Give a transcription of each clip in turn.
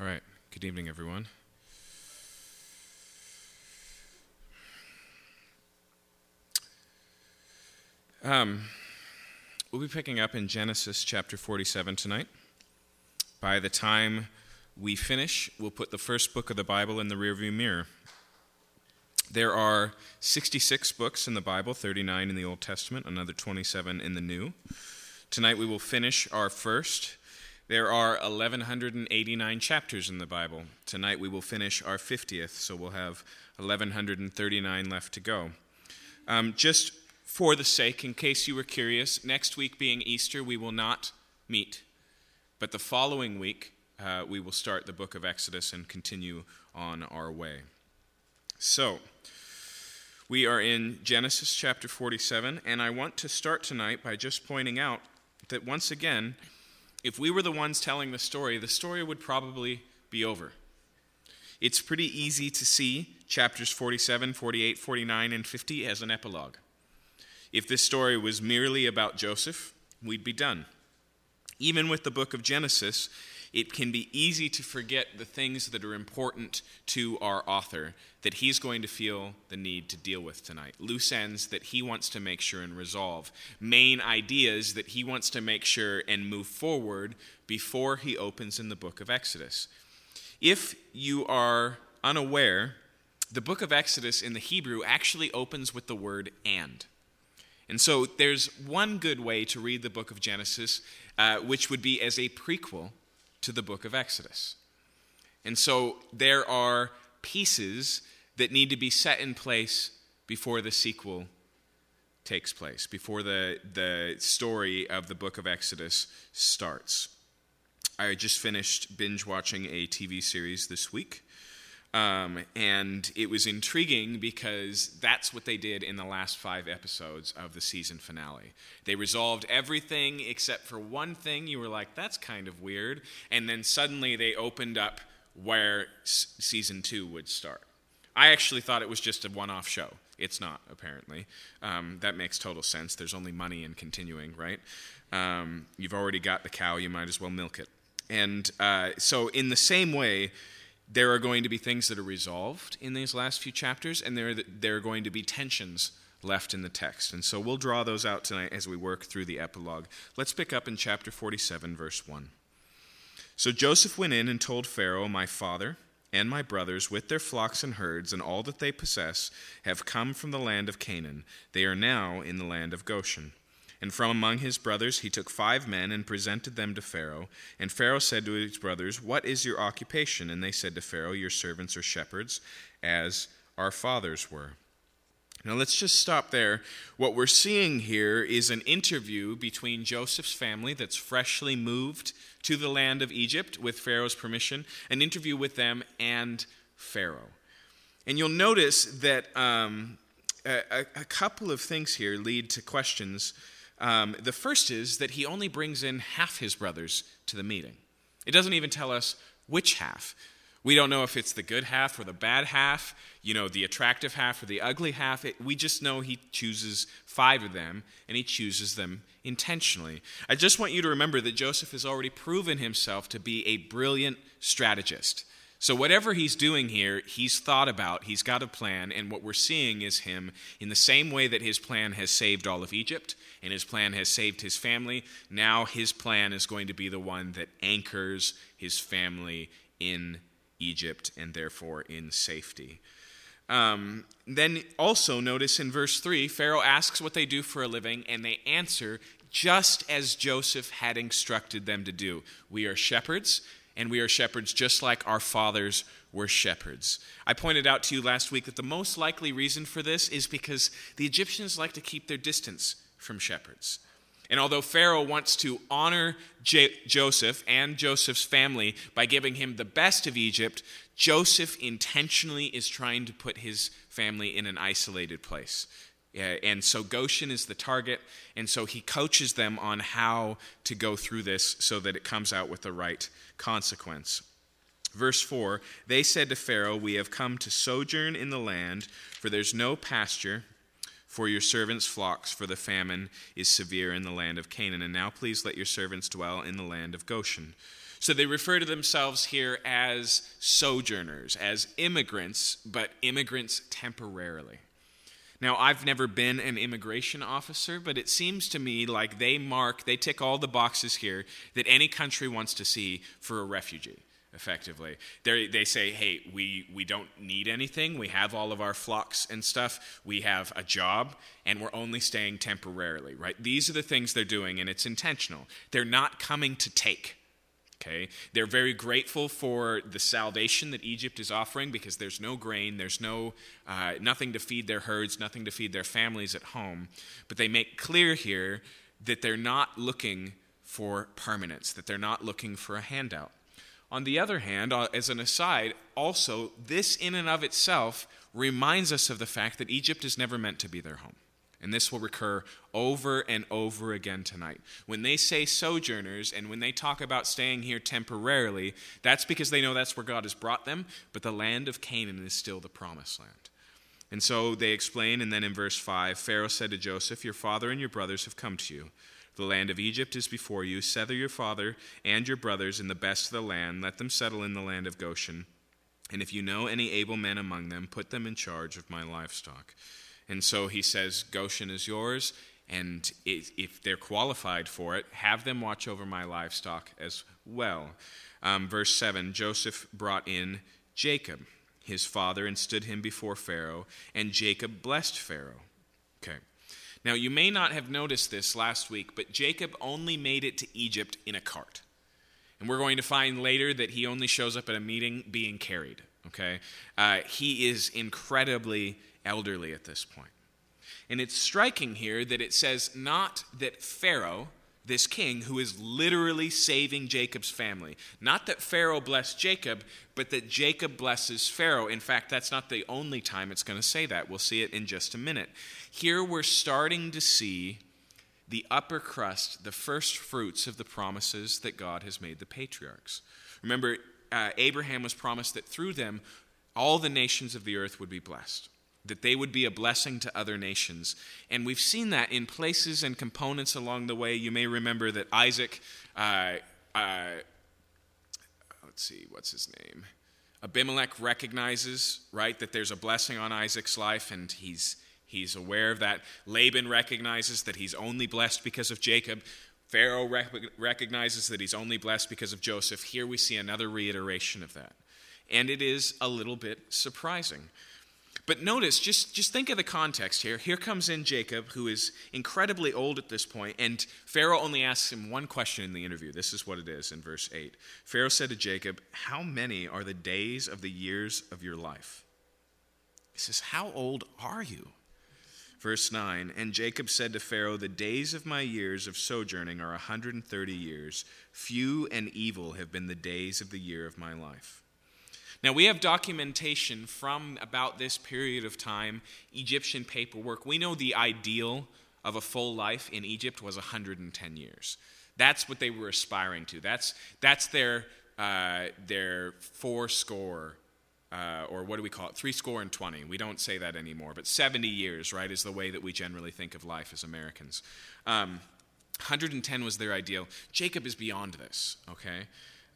All right. Good evening, everyone. Um, we'll be picking up in Genesis chapter 47 tonight. By the time we finish, we'll put the first book of the Bible in the rearview mirror. There are 66 books in the Bible, 39 in the Old Testament, another 27 in the New. Tonight we will finish our first there are 1,189 chapters in the Bible. Tonight we will finish our 50th, so we'll have 1,139 left to go. Um, just for the sake, in case you were curious, next week being Easter, we will not meet. But the following week, uh, we will start the book of Exodus and continue on our way. So, we are in Genesis chapter 47, and I want to start tonight by just pointing out that once again, if we were the ones telling the story, the story would probably be over. It's pretty easy to see chapters 47, 48, 49, and 50 as an epilogue. If this story was merely about Joseph, we'd be done. Even with the book of Genesis, it can be easy to forget the things that are important to our author that he's going to feel the need to deal with tonight. Loose ends that he wants to make sure and resolve. Main ideas that he wants to make sure and move forward before he opens in the book of Exodus. If you are unaware, the book of Exodus in the Hebrew actually opens with the word and. And so there's one good way to read the book of Genesis, uh, which would be as a prequel to the book of Exodus. And so there are pieces that need to be set in place before the sequel takes place, before the, the story of the book of Exodus starts. I just finished binge watching a TV series this week um, and it was intriguing because that's what they did in the last five episodes of the season finale. They resolved everything except for one thing. You were like, that's kind of weird. And then suddenly they opened up where s- season two would start. I actually thought it was just a one off show. It's not, apparently. Um, that makes total sense. There's only money in continuing, right? Um, you've already got the cow, you might as well milk it. And uh, so, in the same way, there are going to be things that are resolved in these last few chapters, and there, there are going to be tensions left in the text. And so we'll draw those out tonight as we work through the epilogue. Let's pick up in chapter 47, verse 1. So Joseph went in and told Pharaoh, My father and my brothers, with their flocks and herds and all that they possess, have come from the land of Canaan. They are now in the land of Goshen. And from among his brothers he took five men and presented them to Pharaoh. And Pharaoh said to his brothers, What is your occupation? And they said to Pharaoh, Your servants are shepherds, as our fathers were. Now let's just stop there. What we're seeing here is an interview between Joseph's family that's freshly moved to the land of Egypt with Pharaoh's permission, an interview with them and Pharaoh. And you'll notice that um, a, a couple of things here lead to questions um, the first is that he only brings in half his brothers to the meeting. It doesn't even tell us which half. We don't know if it's the good half or the bad half, you know, the attractive half or the ugly half. It, we just know he chooses five of them, and he chooses them intentionally. I just want you to remember that Joseph has already proven himself to be a brilliant strategist. So, whatever he's doing here, he's thought about, he's got a plan, and what we're seeing is him in the same way that his plan has saved all of Egypt and his plan has saved his family. Now, his plan is going to be the one that anchors his family in Egypt and therefore in safety. Um, then also notice in verse 3, Pharaoh asks what they do for a living, and they answer just as Joseph had instructed them to do. We are shepherds, and we are shepherds just like our fathers were shepherds. I pointed out to you last week that the most likely reason for this is because the Egyptians like to keep their distance from shepherds. And although Pharaoh wants to honor J- Joseph and Joseph's family by giving him the best of Egypt, Joseph intentionally is trying to put his family in an isolated place. And so Goshen is the target, and so he coaches them on how to go through this so that it comes out with the right consequence. Verse 4 They said to Pharaoh, We have come to sojourn in the land, for there's no pasture for your servants' flocks, for the famine is severe in the land of Canaan. And now please let your servants dwell in the land of Goshen. So they refer to themselves here as sojourners, as immigrants, but immigrants temporarily. Now, I've never been an immigration officer, but it seems to me like they mark, they tick all the boxes here that any country wants to see for a refugee, effectively. They're, they say, hey, we, we don't need anything. We have all of our flocks and stuff. We have a job, and we're only staying temporarily, right? These are the things they're doing, and it's intentional. They're not coming to take. Okay? They're very grateful for the salvation that Egypt is offering because there's no grain, there's no uh, nothing to feed their herds, nothing to feed their families at home. But they make clear here that they're not looking for permanence, that they're not looking for a handout. On the other hand, uh, as an aside, also, this in and of itself reminds us of the fact that Egypt is never meant to be their home. And this will recur over and over again tonight. When they say sojourners and when they talk about staying here temporarily, that's because they know that's where God has brought them, but the land of Canaan is still the promised land. And so they explain, and then in verse 5 Pharaoh said to Joseph, Your father and your brothers have come to you. The land of Egypt is before you. Settle your father and your brothers in the best of the land. Let them settle in the land of Goshen. And if you know any able men among them, put them in charge of my livestock. And so he says, Goshen is yours, and if they're qualified for it, have them watch over my livestock as well. Um, verse 7 Joseph brought in Jacob, his father, and stood him before Pharaoh, and Jacob blessed Pharaoh. Okay. Now, you may not have noticed this last week, but Jacob only made it to Egypt in a cart. And we're going to find later that he only shows up at a meeting being carried. Okay? Uh, he is incredibly elderly at this point. And it's striking here that it says not that Pharaoh, this king who is literally saving Jacob's family, not that Pharaoh blessed Jacob, but that Jacob blesses Pharaoh. In fact, that's not the only time it's going to say that. We'll see it in just a minute. Here we're starting to see the upper crust, the first fruits of the promises that God has made the patriarchs. Remember, uh, Abraham was promised that through them, all the nations of the earth would be blessed that they would be a blessing to other nations. And we've seen that in places and components along the way. You may remember that Isaac, uh, uh, let's see, what's his name? Abimelech recognizes, right, that there's a blessing on Isaac's life, and he's, he's aware of that. Laban recognizes that he's only blessed because of Jacob. Pharaoh rec- recognizes that he's only blessed because of Joseph. Here we see another reiteration of that. And it is a little bit surprising. But notice, just, just think of the context here. Here comes in Jacob, who is incredibly old at this point, and Pharaoh only asks him one question in the interview. This is what it is in verse 8. Pharaoh said to Jacob, How many are the days of the years of your life? He says, How old are you? Verse 9 And Jacob said to Pharaoh, The days of my years of sojourning are a 130 years. Few and evil have been the days of the year of my life. Now, we have documentation from about this period of time, Egyptian paperwork. We know the ideal of a full life in Egypt was 110 years. That's what they were aspiring to. That's, that's their, uh, their four score, uh, or what do we call it? Three score and 20. We don't say that anymore, but 70 years, right, is the way that we generally think of life as Americans. Um, 110 was their ideal. Jacob is beyond this, okay?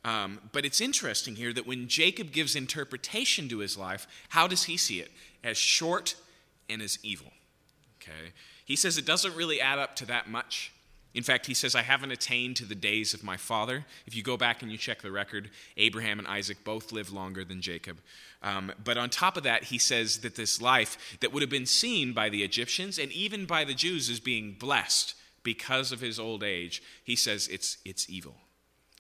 Um, but it's interesting here that when Jacob gives interpretation to his life, how does he see it? As short and as evil. Okay? He says it doesn't really add up to that much. In fact, he says, I haven't attained to the days of my father. If you go back and you check the record, Abraham and Isaac both lived longer than Jacob. Um, but on top of that, he says that this life that would have been seen by the Egyptians and even by the Jews as being blessed because of his old age, he says it's, it's evil.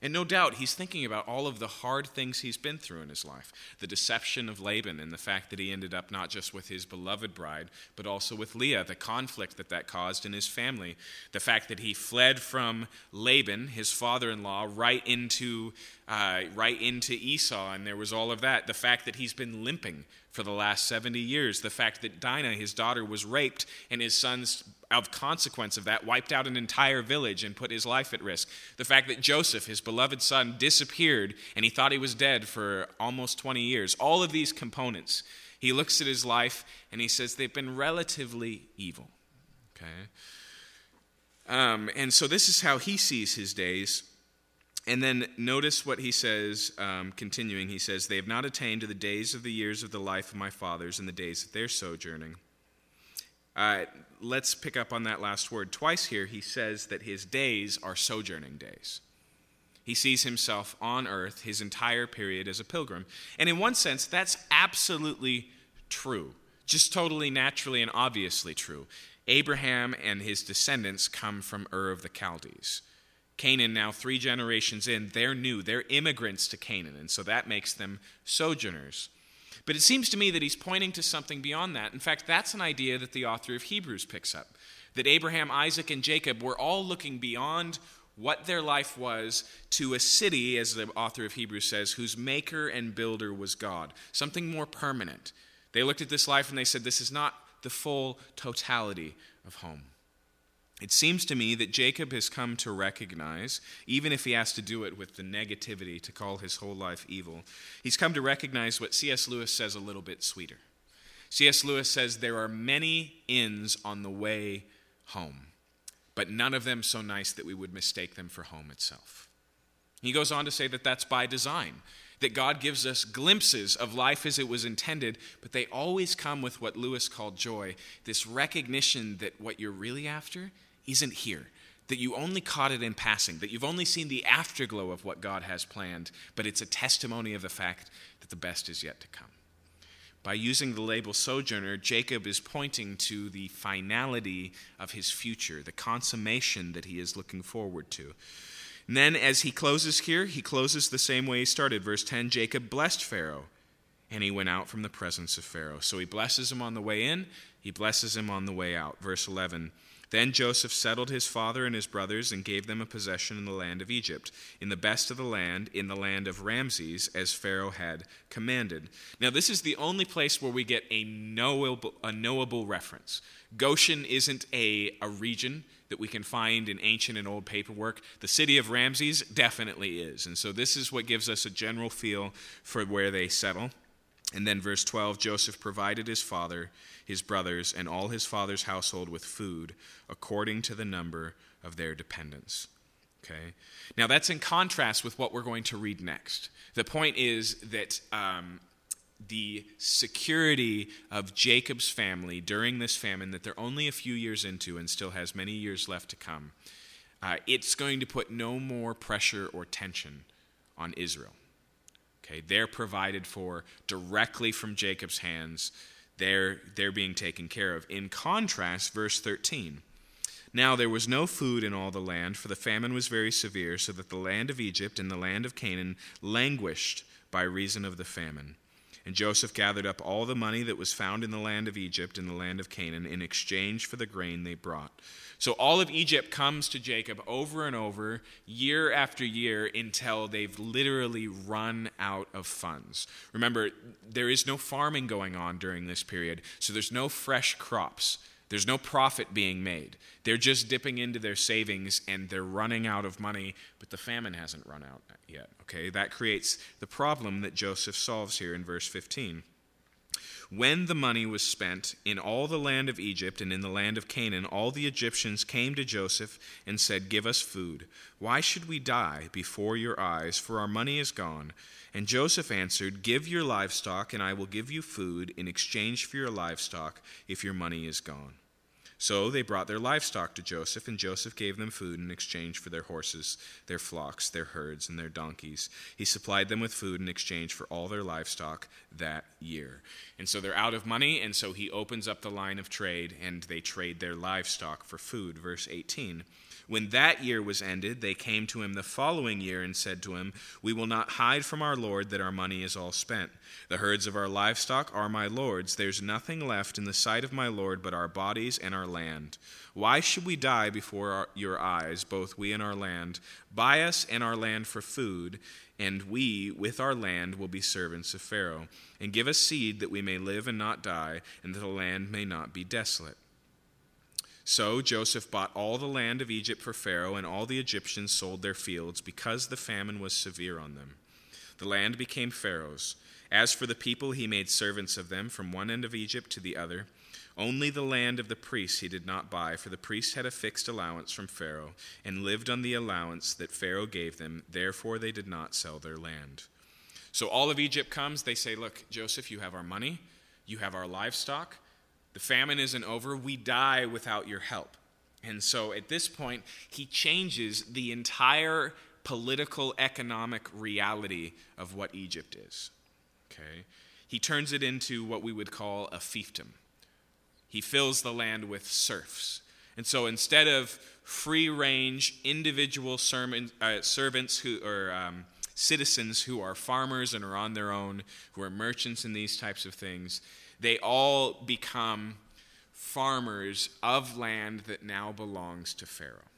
And no doubt he's thinking about all of the hard things he's been through in his life. The deception of Laban and the fact that he ended up not just with his beloved bride, but also with Leah, the conflict that that caused in his family, the fact that he fled from Laban, his father in law, right into, uh, right into Esau, and there was all of that, the fact that he's been limping for the last 70 years, the fact that Dinah, his daughter, was raped and his sons of consequence of that, wiped out an entire village and put his life at risk. The fact that Joseph, his beloved son, disappeared and he thought he was dead for almost 20 years. All of these components. He looks at his life and he says they've been relatively evil. Okay? Um, and so this is how he sees his days. And then notice what he says, um, continuing. He says, They have not attained to the days of the years of the life of my fathers and the days of their sojourning. Uh, let's pick up on that last word. Twice here, he says that his days are sojourning days. He sees himself on earth his entire period as a pilgrim. And in one sense, that's absolutely true, just totally naturally and obviously true. Abraham and his descendants come from Ur of the Chaldees. Canaan, now three generations in, they're new. They're immigrants to Canaan, and so that makes them sojourners. But it seems to me that he's pointing to something beyond that. In fact, that's an idea that the author of Hebrews picks up that Abraham, Isaac, and Jacob were all looking beyond what their life was to a city, as the author of Hebrews says, whose maker and builder was God, something more permanent. They looked at this life and they said, This is not the full totality of home. It seems to me that Jacob has come to recognize, even if he has to do it with the negativity to call his whole life evil, he's come to recognize what C.S. Lewis says a little bit sweeter. C.S. Lewis says there are many inns on the way home, but none of them so nice that we would mistake them for home itself. He goes on to say that that's by design, that God gives us glimpses of life as it was intended, but they always come with what Lewis called joy this recognition that what you're really after isn't here. That you only caught it in passing, that you've only seen the afterglow of what God has planned, but it's a testimony of the fact that the best is yet to come. By using the label sojourner, Jacob is pointing to the finality of his future, the consummation that he is looking forward to. And then, as he closes here, he closes the same way he started. Verse 10 Jacob blessed Pharaoh, and he went out from the presence of Pharaoh. So he blesses him on the way in, he blesses him on the way out. Verse 11 then Joseph settled his father and his brothers and gave them a possession in the land of Egypt, in the best of the land, in the land of Ramses, as Pharaoh had commanded. Now, this is the only place where we get a knowable, a knowable reference. Goshen isn't a, a region that we can find in ancient and old paperwork. The city of Ramses definitely is. And so this is what gives us a general feel for where they settle. And then, verse 12 Joseph provided his father, his brothers, and all his father's household with food according to the number of their dependents. Okay? Now, that's in contrast with what we're going to read next. The point is that um, the security of Jacob's family during this famine, that they're only a few years into and still has many years left to come, uh, it's going to put no more pressure or tension on Israel. Okay, they're provided for directly from Jacob's hands. They're, they're being taken care of. In contrast, verse 13. Now there was no food in all the land, for the famine was very severe, so that the land of Egypt and the land of Canaan languished by reason of the famine. And Joseph gathered up all the money that was found in the land of Egypt and the land of Canaan in exchange for the grain they brought. So all of Egypt comes to Jacob over and over, year after year, until they've literally run out of funds. Remember, there is no farming going on during this period, so there's no fresh crops. There's no profit being made. They're just dipping into their savings and they're running out of money, but the famine hasn't run out yet. Okay, that creates the problem that Joseph solves here in verse 15. When the money was spent in all the land of Egypt and in the land of Canaan, all the Egyptians came to Joseph and said, Give us food. Why should we die before your eyes? For our money is gone. And Joseph answered, Give your livestock, and I will give you food in exchange for your livestock if your money is gone. So they brought their livestock to Joseph, and Joseph gave them food in exchange for their horses, their flocks, their herds, and their donkeys. He supplied them with food in exchange for all their livestock that year. And so they're out of money, and so he opens up the line of trade, and they trade their livestock for food. Verse 18. When that year was ended, they came to him the following year and said to him, We will not hide from our Lord that our money is all spent. The herds of our livestock are my Lord's. There's nothing left in the sight of my Lord but our bodies and our land. Why should we die before our, your eyes, both we and our land? Buy us and our land for food, and we, with our land, will be servants of Pharaoh. And give us seed that we may live and not die, and that the land may not be desolate. So Joseph bought all the land of Egypt for Pharaoh, and all the Egyptians sold their fields because the famine was severe on them. The land became Pharaoh's. As for the people, he made servants of them from one end of Egypt to the other. Only the land of the priests he did not buy, for the priests had a fixed allowance from Pharaoh, and lived on the allowance that Pharaoh gave them. Therefore, they did not sell their land. So all of Egypt comes. They say, Look, Joseph, you have our money, you have our livestock. The famine isn't over. We die without your help. And so at this point, he changes the entire political, economic reality of what Egypt is. Okay? He turns it into what we would call a fiefdom. He fills the land with serfs. And so instead of free range individual sermon, uh, servants who or um, citizens who are farmers and are on their own, who are merchants and these types of things, they all become farmers of land that now belongs to Pharaoh.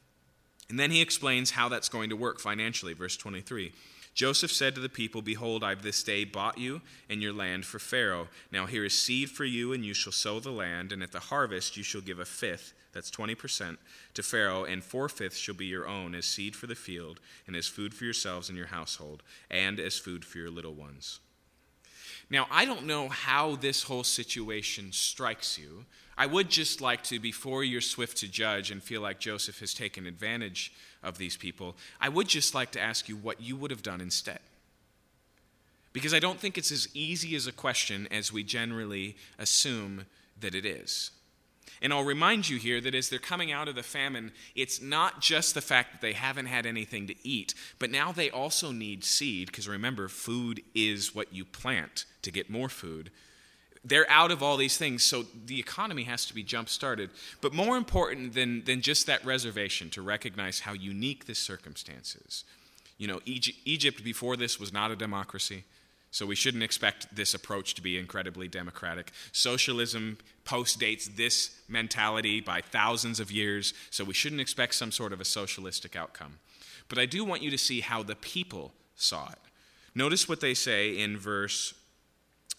And then he explains how that's going to work financially. Verse 23 Joseph said to the people, Behold, I've this day bought you and your land for Pharaoh. Now here is seed for you, and you shall sow the land, and at the harvest you shall give a fifth, that's 20%, to Pharaoh, and four fifths shall be your own as seed for the field, and as food for yourselves and your household, and as food for your little ones. Now, I don't know how this whole situation strikes you. I would just like to, before you're swift to judge and feel like Joseph has taken advantage of these people, I would just like to ask you what you would have done instead. Because I don't think it's as easy as a question as we generally assume that it is. And I'll remind you here that as they're coming out of the famine, it's not just the fact that they haven't had anything to eat, but now they also need seed, because remember, food is what you plant to get more food they're out of all these things, so the economy has to be jump started. But more important than, than just that reservation, to recognize how unique this circumstance is. You know, Egypt, Egypt before this was not a democracy, so we shouldn't expect this approach to be incredibly democratic. Socialism postdates this mentality by thousands of years, so we shouldn't expect some sort of a socialistic outcome. But I do want you to see how the people saw it. Notice what they say in verse.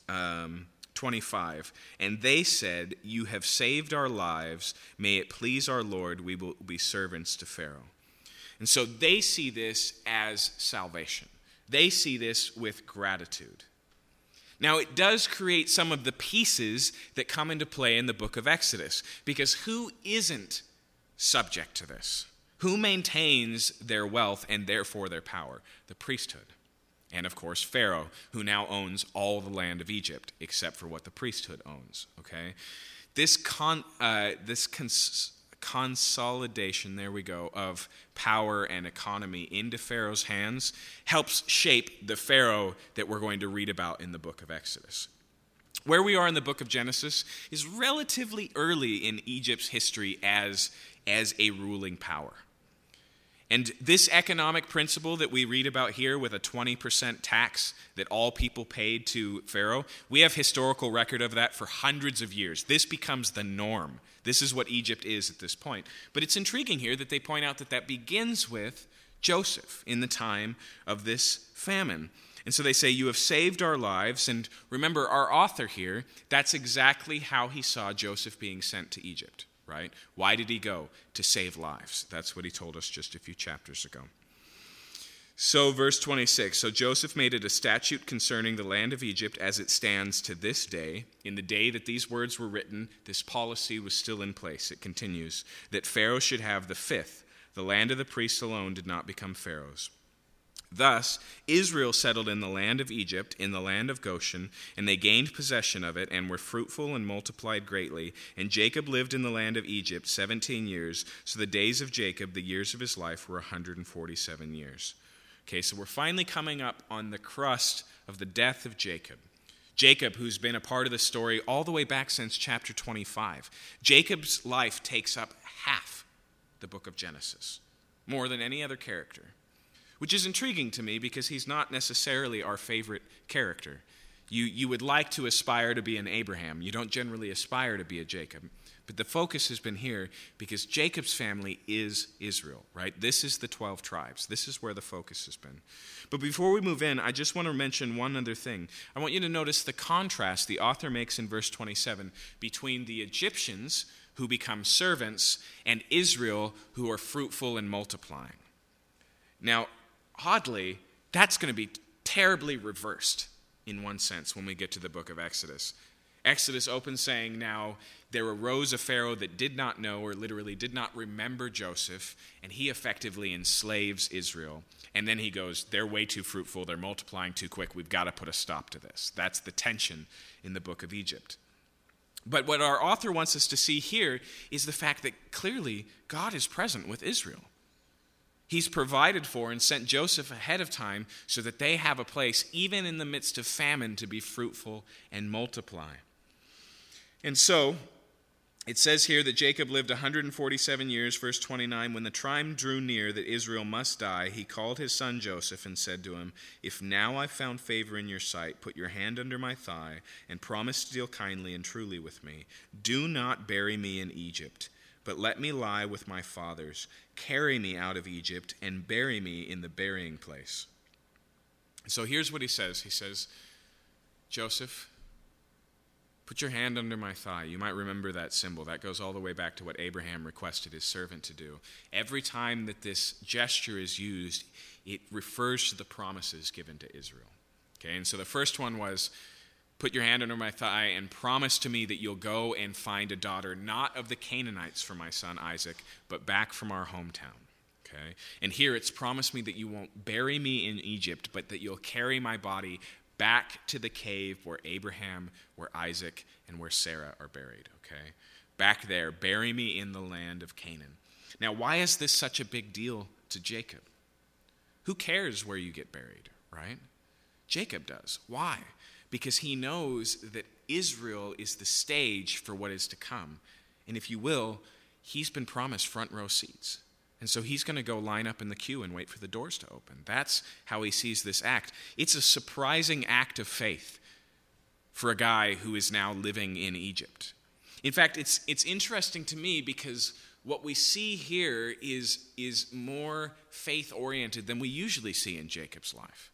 Um, 25. And they said, You have saved our lives. May it please our Lord, we will be servants to Pharaoh. And so they see this as salvation. They see this with gratitude. Now, it does create some of the pieces that come into play in the book of Exodus, because who isn't subject to this? Who maintains their wealth and therefore their power? The priesthood and of course Pharaoh, who now owns all the land of Egypt except for what the priesthood owns. Okay, this con, uh, this cons- consolidation, there we go, of power and economy into Pharaoh's hands helps shape the Pharaoh that we're going to read about in the book of Exodus. Where we are in the book of Genesis is relatively early in Egypt's history as, as a ruling power. And this economic principle that we read about here with a 20% tax that all people paid to Pharaoh, we have historical record of that for hundreds of years. This becomes the norm. This is what Egypt is at this point. But it's intriguing here that they point out that that begins with Joseph in the time of this famine. And so they say, You have saved our lives. And remember, our author here, that's exactly how he saw Joseph being sent to Egypt right? Why did he go? To save lives. That's what he told us just a few chapters ago. So, verse 26 So Joseph made it a statute concerning the land of Egypt as it stands to this day. In the day that these words were written, this policy was still in place. It continues that Pharaoh should have the fifth. The land of the priests alone did not become Pharaoh's. Thus, Israel settled in the land of Egypt, in the land of Goshen, and they gained possession of it, and were fruitful and multiplied greatly. And Jacob lived in the land of Egypt seventeen years. So the days of Jacob, the years of his life, were a 147 years. Okay, so we're finally coming up on the crust of the death of Jacob. Jacob, who's been a part of the story all the way back since chapter 25. Jacob's life takes up half the book of Genesis, more than any other character which is intriguing to me because he's not necessarily our favorite character. You, you would like to aspire to be an Abraham. You don't generally aspire to be a Jacob. But the focus has been here because Jacob's family is Israel, right? This is the 12 tribes. This is where the focus has been. But before we move in, I just want to mention one other thing. I want you to notice the contrast the author makes in verse 27 between the Egyptians who become servants and Israel who are fruitful and multiplying. Now, oddly, that's going to be terribly reversed in one sense when we get to the book of Exodus. Exodus opens saying, Now there arose a Pharaoh that did not know, or literally did not remember Joseph, and he effectively enslaves Israel. And then he goes, They're way too fruitful, they're multiplying too quick, we've got to put a stop to this. That's the tension in the book of Egypt. But what our author wants us to see here is the fact that clearly God is present with Israel. He's provided for and sent Joseph ahead of time so that they have a place, even in the midst of famine, to be fruitful and multiply. And so, it says here that Jacob lived 147 years, verse 29. When the time drew near that Israel must die, he called his son Joseph and said to him, If now I've found favor in your sight, put your hand under my thigh and promise to deal kindly and truly with me. Do not bury me in Egypt, but let me lie with my fathers. Carry me out of Egypt and bury me in the burying place. So here's what he says He says, Joseph, Put your hand under my thigh. You might remember that symbol. That goes all the way back to what Abraham requested his servant to do. Every time that this gesture is used, it refers to the promises given to Israel. Okay, and so the first one was put your hand under my thigh and promise to me that you'll go and find a daughter, not of the Canaanites for my son Isaac, but back from our hometown. Okay? And here it's promise me that you won't bury me in Egypt, but that you'll carry my body back to the cave where Abraham, where Isaac, and where Sarah are buried, okay? Back there, bury me in the land of Canaan. Now, why is this such a big deal to Jacob? Who cares where you get buried, right? Jacob does. Why? Because he knows that Israel is the stage for what is to come. And if you will, he's been promised front row seats. And so he's going to go line up in the queue and wait for the doors to open. That's how he sees this act. It's a surprising act of faith for a guy who is now living in Egypt. In fact, it's, it's interesting to me because what we see here is, is more faith oriented than we usually see in Jacob's life.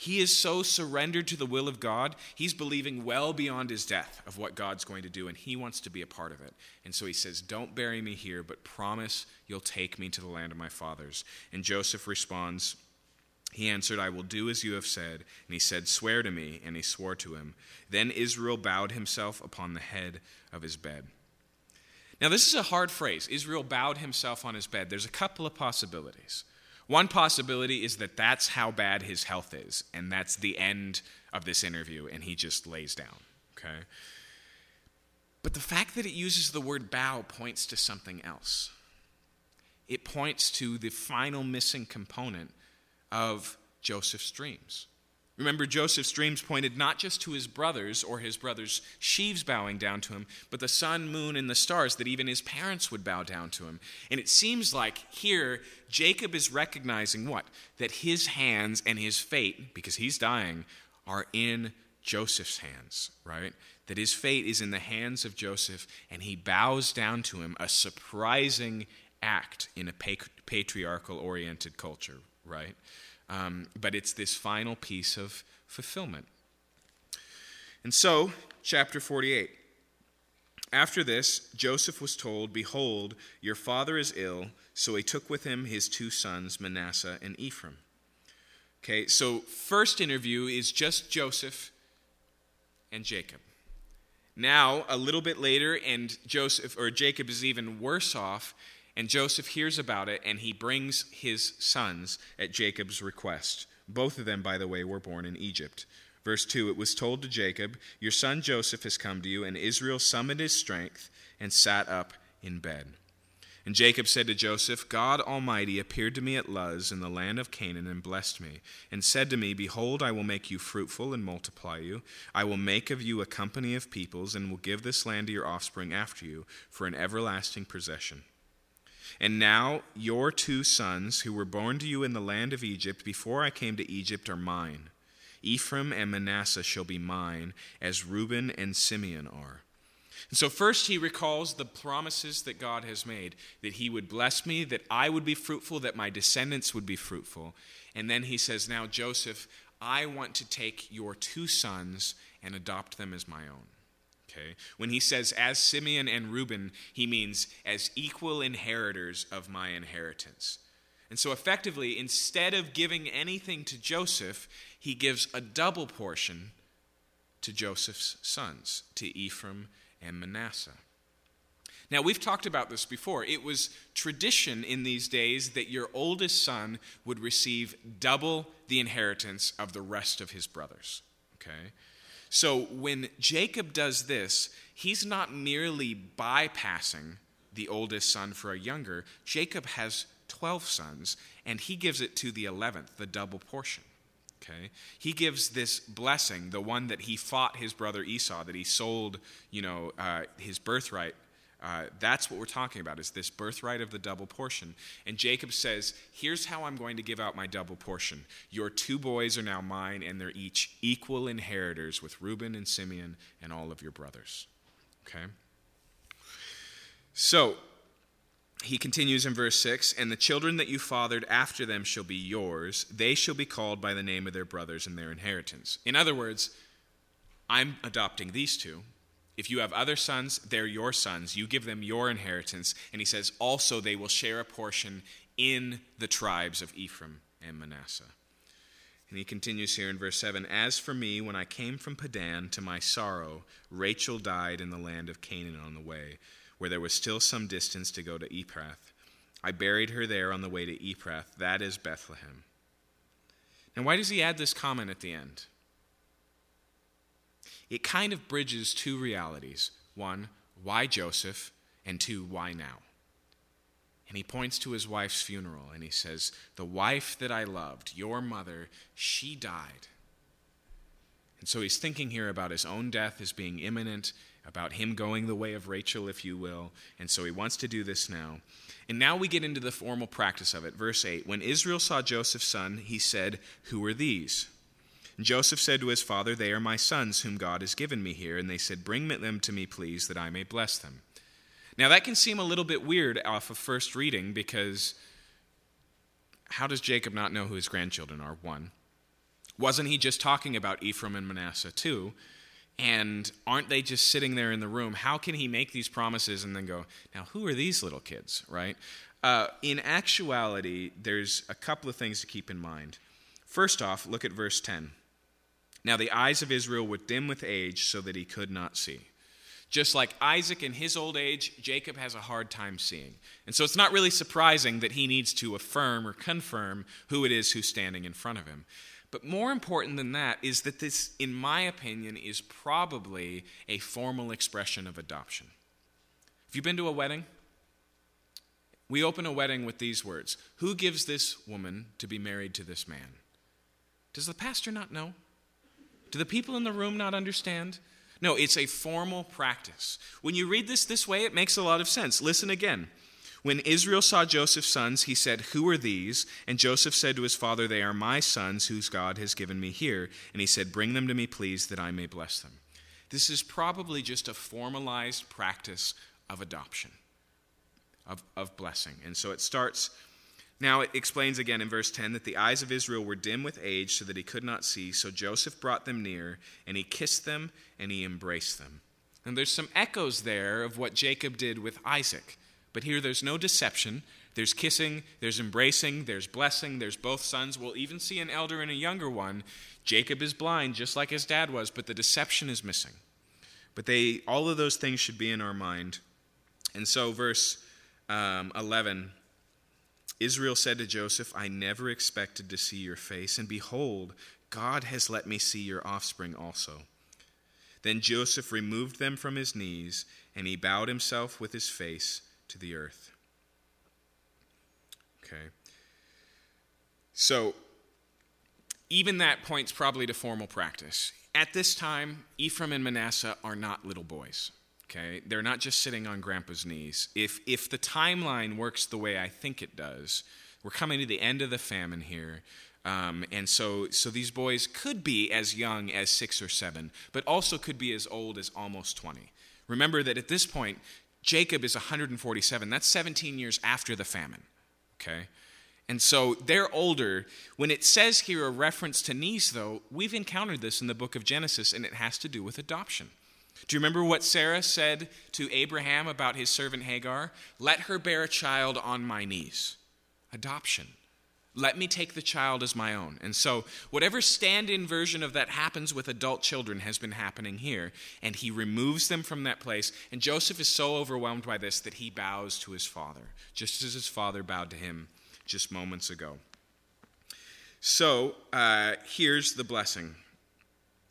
He is so surrendered to the will of God, he's believing well beyond his death of what God's going to do, and he wants to be a part of it. And so he says, Don't bury me here, but promise you'll take me to the land of my fathers. And Joseph responds, He answered, I will do as you have said. And he said, Swear to me. And he swore to him. Then Israel bowed himself upon the head of his bed. Now, this is a hard phrase. Israel bowed himself on his bed. There's a couple of possibilities. One possibility is that that's how bad his health is, and that's the end of this interview, and he just lays down. Okay? But the fact that it uses the word bow points to something else. It points to the final missing component of Joseph's dreams. Remember, Joseph's dreams pointed not just to his brothers or his brothers' sheaves bowing down to him, but the sun, moon, and the stars, that even his parents would bow down to him. And it seems like here, Jacob is recognizing what? That his hands and his fate, because he's dying, are in Joseph's hands, right? That his fate is in the hands of Joseph, and he bows down to him, a surprising act in a patriarchal oriented culture, right? Um, but it's this final piece of fulfillment. And so, chapter 48. After this, Joseph was told, Behold, your father is ill. So he took with him his two sons, Manasseh and Ephraim. Okay, so first interview is just Joseph and Jacob. Now, a little bit later, and Joseph or Jacob is even worse off and Joseph hears about it, and he brings his sons at Jacob's request. Both of them, by the way, were born in Egypt. Verse 2 It was told to Jacob, Your son Joseph has come to you, and Israel summoned his strength and sat up in bed. And Jacob said to Joseph, God Almighty appeared to me at Luz in the land of Canaan and blessed me, and said to me, Behold, I will make you fruitful and multiply you. I will make of you a company of peoples, and will give this land to your offspring after you for an everlasting possession. And now your two sons, who were born to you in the land of Egypt before I came to Egypt, are mine. Ephraim and Manasseh shall be mine, as Reuben and Simeon are. And so, first, he recalls the promises that God has made that he would bless me, that I would be fruitful, that my descendants would be fruitful. And then he says, Now, Joseph, I want to take your two sons and adopt them as my own. Okay? When he says, as Simeon and Reuben, he means as equal inheritors of my inheritance. And so, effectively, instead of giving anything to Joseph, he gives a double portion to Joseph's sons, to Ephraim and Manasseh. Now, we've talked about this before. It was tradition in these days that your oldest son would receive double the inheritance of the rest of his brothers. Okay? So, when Jacob does this, he's not merely bypassing the oldest son for a younger. Jacob has 12 sons, and he gives it to the 11th, the double portion. Okay? He gives this blessing, the one that he fought his brother Esau, that he sold, you know, uh, his birthright. Uh, that's what we're talking about, is this birthright of the double portion. And Jacob says, Here's how I'm going to give out my double portion. Your two boys are now mine, and they're each equal inheritors with Reuben and Simeon and all of your brothers. Okay? So, he continues in verse 6 And the children that you fathered after them shall be yours. They shall be called by the name of their brothers and their inheritance. In other words, I'm adopting these two. If you have other sons, they're your sons. You give them your inheritance. And he says, also they will share a portion in the tribes of Ephraim and Manasseh. And he continues here in verse 7 As for me, when I came from Padan to my sorrow, Rachel died in the land of Canaan on the way where there was still some distance to go to Ephrath. I buried her there on the way to Ephrath, that is Bethlehem. Now, why does he add this comment at the end? It kind of bridges two realities one, why Joseph, and two, why now? And he points to his wife's funeral and he says, The wife that I loved, your mother, she died. And so he's thinking here about his own death as being imminent about him going the way of Rachel, if you will. And so he wants to do this now. And now we get into the formal practice of it. Verse 8 When Israel saw Joseph's son, he said, Who are these? And Joseph said to his father, They are my sons, whom God has given me here. And they said, Bring them to me, please, that I may bless them. Now that can seem a little bit weird off of first reading because how does Jacob not know who his grandchildren are? One. Wasn't he just talking about Ephraim and Manasseh? too? And aren't they just sitting there in the room? How can he make these promises and then go, now who are these little kids, right? Uh, in actuality, there's a couple of things to keep in mind. First off, look at verse 10. Now the eyes of Israel were dim with age so that he could not see. Just like Isaac in his old age, Jacob has a hard time seeing. And so it's not really surprising that he needs to affirm or confirm who it is who's standing in front of him. But more important than that is that this, in my opinion, is probably a formal expression of adoption. Have you been to a wedding? We open a wedding with these words Who gives this woman to be married to this man? Does the pastor not know? Do the people in the room not understand? No, it's a formal practice. When you read this this way, it makes a lot of sense. Listen again. When Israel saw Joseph's sons, he said, Who are these? And Joseph said to his father, They are my sons, whose God has given me here. And he said, Bring them to me, please, that I may bless them. This is probably just a formalized practice of adoption, of, of blessing. And so it starts. Now it explains again in verse 10 that the eyes of Israel were dim with age so that he could not see. So Joseph brought them near, and he kissed them, and he embraced them. And there's some echoes there of what Jacob did with Isaac. But here there's no deception. There's kissing, there's embracing, there's blessing, there's both sons. We'll even see an elder and a younger one. Jacob is blind, just like his dad was, but the deception is missing. But they, all of those things should be in our mind. And so, verse um, 11 Israel said to Joseph, I never expected to see your face, and behold, God has let me see your offspring also. Then Joseph removed them from his knees, and he bowed himself with his face to the earth. Okay. So, even that points probably to formal practice. At this time, Ephraim and Manasseh are not little boys. Okay? They're not just sitting on grandpa's knees. If, if the timeline works the way I think it does, we're coming to the end of the famine here. Um, and so, so these boys could be as young as six or seven, but also could be as old as almost 20. Remember that at this point, Jacob is 147. That's 17 years after the famine. Okay? And so they're older. When it says here a reference to knees, though, we've encountered this in the book of Genesis, and it has to do with adoption. Do you remember what Sarah said to Abraham about his servant Hagar? Let her bear a child on my knees. Adoption. Let me take the child as my own. And so, whatever stand in version of that happens with adult children has been happening here. And he removes them from that place. And Joseph is so overwhelmed by this that he bows to his father, just as his father bowed to him just moments ago. So, uh, here's the blessing.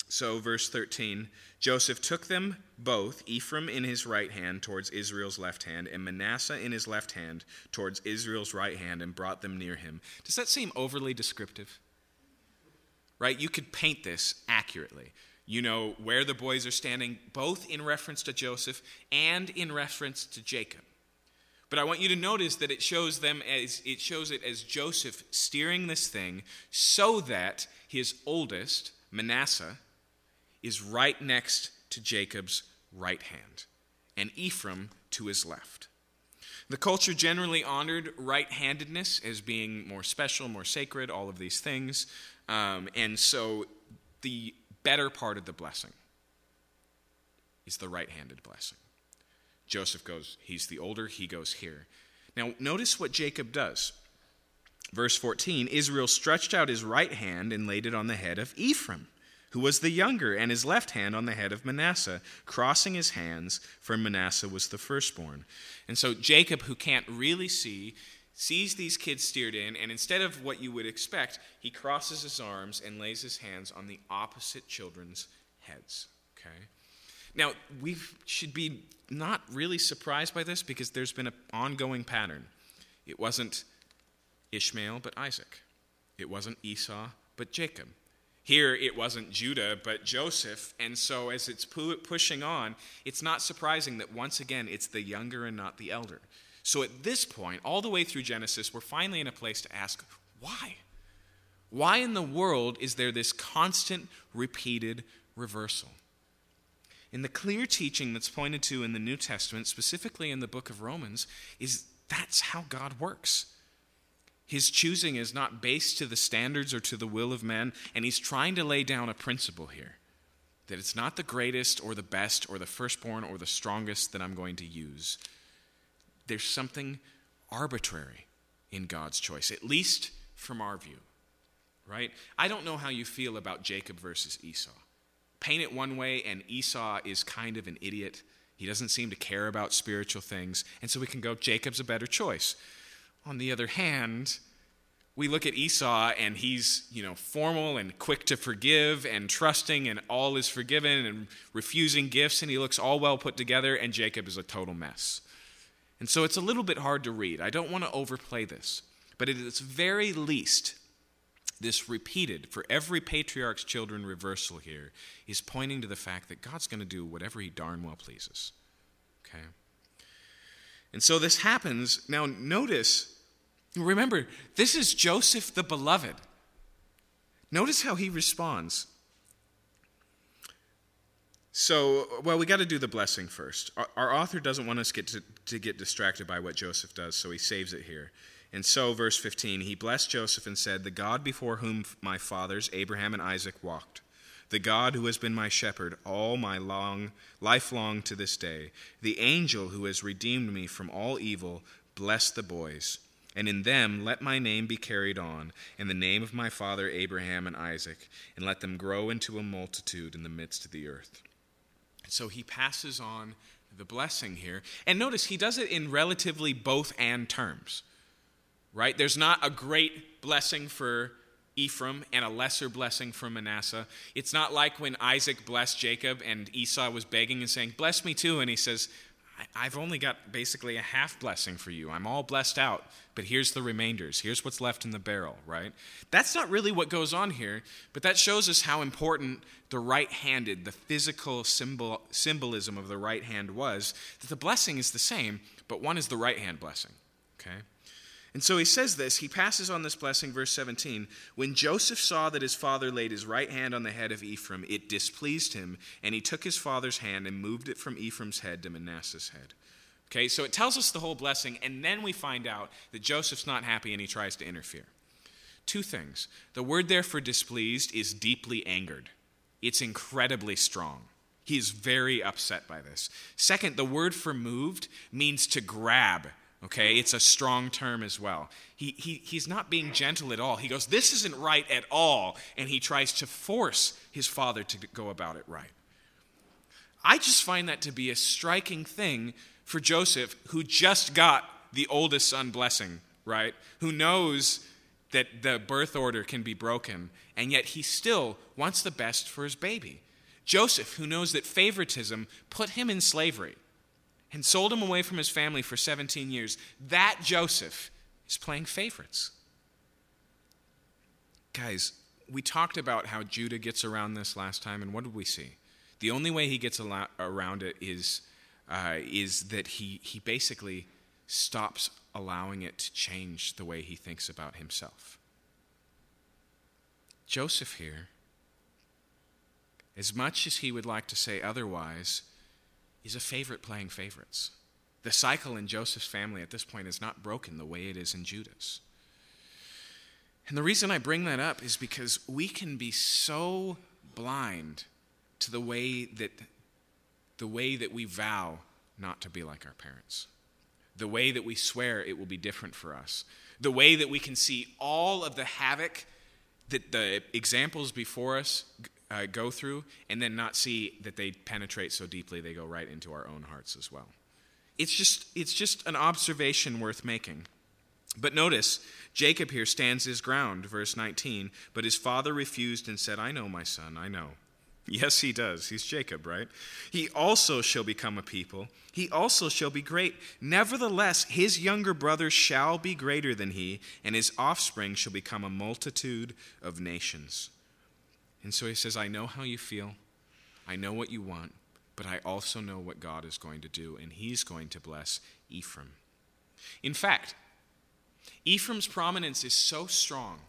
So, verse 13 Joseph took them both, Ephraim in his right hand towards Israel's left hand, and Manasseh in his left hand towards Israel's right hand, and brought them near him. Does that seem overly descriptive? Right? You could paint this accurately. You know where the boys are standing, both in reference to Joseph and in reference to Jacob. But I want you to notice that it shows them as it shows it as Joseph steering this thing so that his oldest, Manasseh, is right next to Jacob's right hand, and Ephraim to his left. The culture generally honored right handedness as being more special, more sacred, all of these things. Um, and so the better part of the blessing is the right handed blessing. Joseph goes, he's the older, he goes here. Now, notice what Jacob does. Verse 14 Israel stretched out his right hand and laid it on the head of Ephraim who was the younger, and his left hand on the head of Manasseh, crossing his hands, for Manasseh was the firstborn. And so Jacob, who can't really see, sees these kids steered in, and instead of what you would expect, he crosses his arms and lays his hands on the opposite children's heads. Okay? Now, we should be not really surprised by this because there's been an ongoing pattern. It wasn't Ishmael, but Isaac. It wasn't Esau, but Jacob. Here it wasn't Judah, but Joseph. And so as it's pu- pushing on, it's not surprising that once again it's the younger and not the elder. So at this point, all the way through Genesis, we're finally in a place to ask why? Why in the world is there this constant, repeated reversal? In the clear teaching that's pointed to in the New Testament, specifically in the book of Romans, is that's how God works. His choosing is not based to the standards or to the will of men, and he's trying to lay down a principle here that it's not the greatest or the best or the firstborn or the strongest that I'm going to use. There's something arbitrary in God's choice, at least from our view, right? I don't know how you feel about Jacob versus Esau. Paint it one way, and Esau is kind of an idiot. He doesn't seem to care about spiritual things, and so we can go, Jacob's a better choice. On the other hand, we look at Esau and he's, you know, formal and quick to forgive and trusting and all is forgiven and refusing gifts and he looks all well put together and Jacob is a total mess. And so it's a little bit hard to read. I don't want to overplay this, but at its very least, this repeated for every patriarch's children reversal here is pointing to the fact that God's going to do whatever he darn well pleases. Okay? And so this happens. Now, notice Remember, this is Joseph the beloved. Notice how he responds. So, well, we got to do the blessing first. Our, our, author doesn't want us get to, to get distracted by what Joseph does, so he saves it here. And so, verse 15, he blessed Joseph and said, The God before whom my fathers, Abraham and Isaac, walked, the God who has been my shepherd all my long life long to this day, the angel who has redeemed me from all evil, bless the boys and in them let my name be carried on, in the name of my father Abraham and Isaac, and let them grow into a multitude in the midst of the earth. So he passes on the blessing here. And notice he does it in relatively both and terms. Right? There's not a great blessing for Ephraim and a lesser blessing for Manasseh. It's not like when Isaac blessed Jacob and Esau was begging and saying, Bless me too. And he says, I've only got basically a half blessing for you. I'm all blessed out, but here's the remainders. Here's what's left in the barrel, right? That's not really what goes on here, but that shows us how important the right handed, the physical symbol, symbolism of the right hand was. That the blessing is the same, but one is the right hand blessing, okay? And so he says this, he passes on this blessing, verse 17. When Joseph saw that his father laid his right hand on the head of Ephraim, it displeased him, and he took his father's hand and moved it from Ephraim's head to Manasseh's head. Okay, so it tells us the whole blessing, and then we find out that Joseph's not happy and he tries to interfere. Two things. The word there for displeased is deeply angered, it's incredibly strong. He is very upset by this. Second, the word for moved means to grab Okay, it's a strong term as well. He, he, he's not being gentle at all. He goes, This isn't right at all. And he tries to force his father to go about it right. I just find that to be a striking thing for Joseph, who just got the oldest son blessing, right? Who knows that the birth order can be broken, and yet he still wants the best for his baby. Joseph, who knows that favoritism put him in slavery and sold him away from his family for 17 years, that Joseph is playing favorites. Guys, we talked about how Judah gets around this last time, and what did we see? The only way he gets around it is, uh, is that he, he basically stops allowing it to change the way he thinks about himself. Joseph here, as much as he would like to say otherwise, is a favorite playing favorites. The cycle in Joseph's family at this point is not broken the way it is in Judah's. And the reason I bring that up is because we can be so blind to the way that the way that we vow not to be like our parents the way that we swear it will be different for us, the way that we can see all of the havoc that the examples before us uh, go through, and then not see that they penetrate so deeply they go right into our own hearts as well. It's just, it's just an observation worth making. But notice, Jacob here stands his ground, verse 19. But his father refused and said, I know, my son, I know. Yes, he does. He's Jacob, right? He also shall become a people. He also shall be great. Nevertheless, his younger brother shall be greater than he, and his offspring shall become a multitude of nations. And so he says, I know how you feel. I know what you want, but I also know what God is going to do, and he's going to bless Ephraim. In fact, Ephraim's prominence is so strong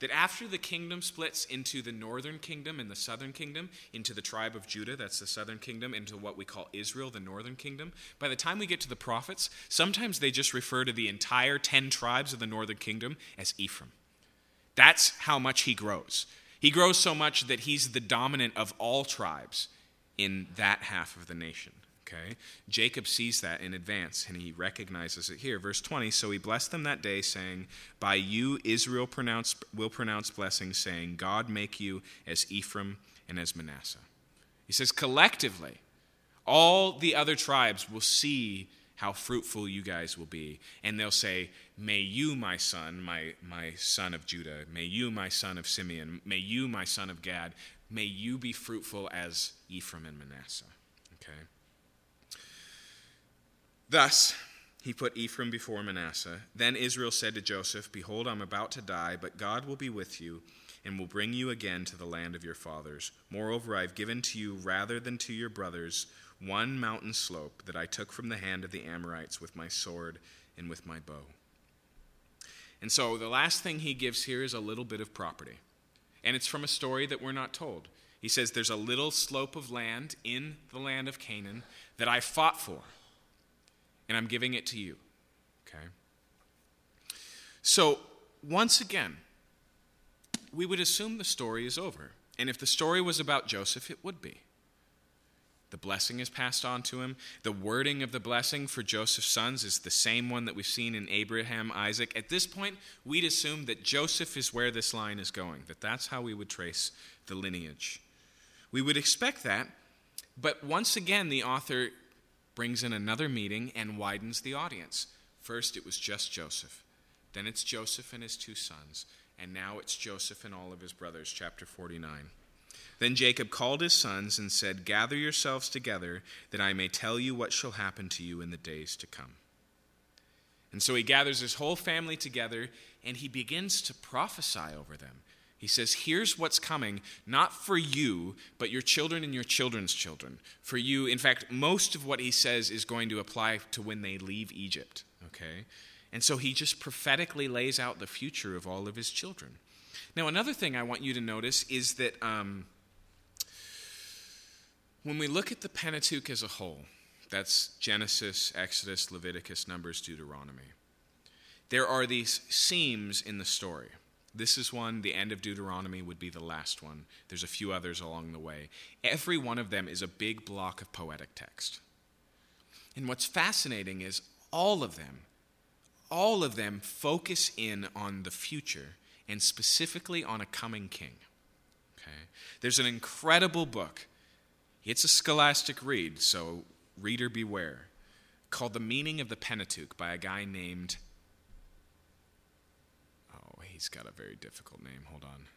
that after the kingdom splits into the northern kingdom and the southern kingdom, into the tribe of Judah, that's the southern kingdom, into what we call Israel, the northern kingdom, by the time we get to the prophets, sometimes they just refer to the entire 10 tribes of the northern kingdom as Ephraim. That's how much he grows. He grows so much that he's the dominant of all tribes in that half of the nation. Okay? Jacob sees that in advance and he recognizes it here. Verse 20 So he blessed them that day, saying, By you Israel pronounce, will pronounce blessings, saying, God make you as Ephraim and as Manasseh. He says, collectively, all the other tribes will see how fruitful you guys will be. And they'll say, May you, my son, my, my son of Judah, may you, my son of Simeon, may you, my son of Gad, may you be fruitful as Ephraim and Manasseh. Okay? Thus, he put Ephraim before Manasseh. Then Israel said to Joseph, Behold, I'm about to die, but God will be with you and will bring you again to the land of your fathers. Moreover, I have given to you, rather than to your brothers, one mountain slope that I took from the hand of the Amorites with my sword and with my bow. And so the last thing he gives here is a little bit of property. And it's from a story that we're not told. He says, There's a little slope of land in the land of Canaan that I fought for and I'm giving it to you. Okay? So, once again, we would assume the story is over. And if the story was about Joseph, it would be. The blessing is passed on to him. The wording of the blessing for Joseph's sons is the same one that we've seen in Abraham, Isaac. At this point, we'd assume that Joseph is where this line is going, that that's how we would trace the lineage. We would expect that, but once again, the author brings in another meeting and widens the audience. First, it was just Joseph. Then it's Joseph and his two sons. And now it's Joseph and all of his brothers, chapter 49. Then Jacob called his sons and said, Gather yourselves together, that I may tell you what shall happen to you in the days to come. And so he gathers his whole family together and he begins to prophesy over them. He says, Here's what's coming, not for you, but your children and your children's children. For you, in fact, most of what he says is going to apply to when they leave Egypt. Okay? And so he just prophetically lays out the future of all of his children. Now, another thing I want you to notice is that um, when we look at the Pentateuch as a whole, that's Genesis, Exodus, Leviticus, Numbers, Deuteronomy, there are these seams in the story. This is one, the end of Deuteronomy would be the last one. There's a few others along the way. Every one of them is a big block of poetic text. And what's fascinating is all of them all of them focus in on the future and specifically on a coming king. Okay? There's an incredible book. It's a scholastic read, so reader beware, called The Meaning of the Pentateuch by a guy named. He's got a very difficult name. Hold on.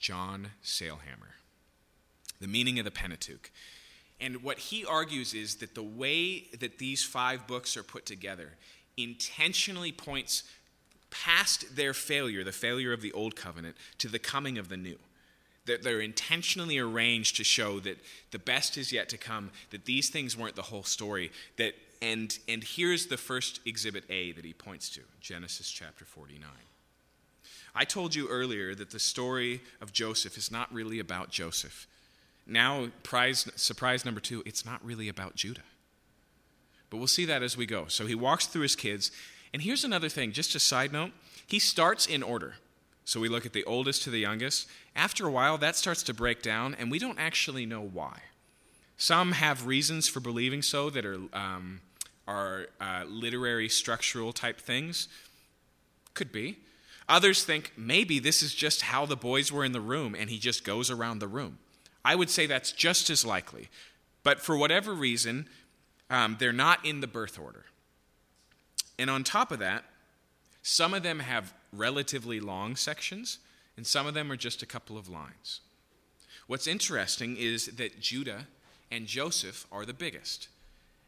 John Sailhamer. The Meaning of the Pentateuch. And what he argues is that the way that these five books are put together intentionally points past their failure, the failure of the old covenant, to the coming of the new. That they're intentionally arranged to show that the best is yet to come, that these things weren't the whole story. That, and, and here's the first exhibit A that he points to Genesis chapter 49. I told you earlier that the story of Joseph is not really about Joseph. Now, prize, surprise number two, it's not really about Judah. But we'll see that as we go. So he walks through his kids. And here's another thing, just a side note. He starts in order. So we look at the oldest to the youngest. After a while, that starts to break down, and we don't actually know why. Some have reasons for believing so that are, um, are uh, literary, structural type things. Could be. Others think maybe this is just how the boys were in the room, and he just goes around the room. I would say that's just as likely. But for whatever reason, um, they're not in the birth order. And on top of that, some of them have relatively long sections, and some of them are just a couple of lines. What's interesting is that Judah and Joseph are the biggest.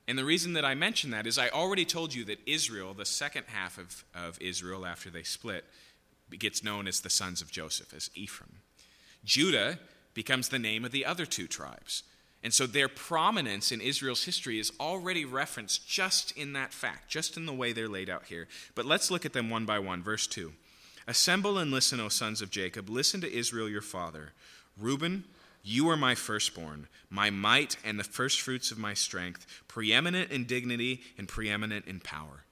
And the reason that I mention that is I already told you that Israel, the second half of, of Israel after they split, gets known as the sons of Joseph, as Ephraim. Judah becomes the name of the other two tribes. And so their prominence in Israel's history is already referenced just in that fact, just in the way they're laid out here. But let's look at them one by one. Verse 2 Assemble and listen, O sons of Jacob. Listen to Israel your father. Reuben, you are my firstborn, my might and the firstfruits of my strength, preeminent in dignity and preeminent in power.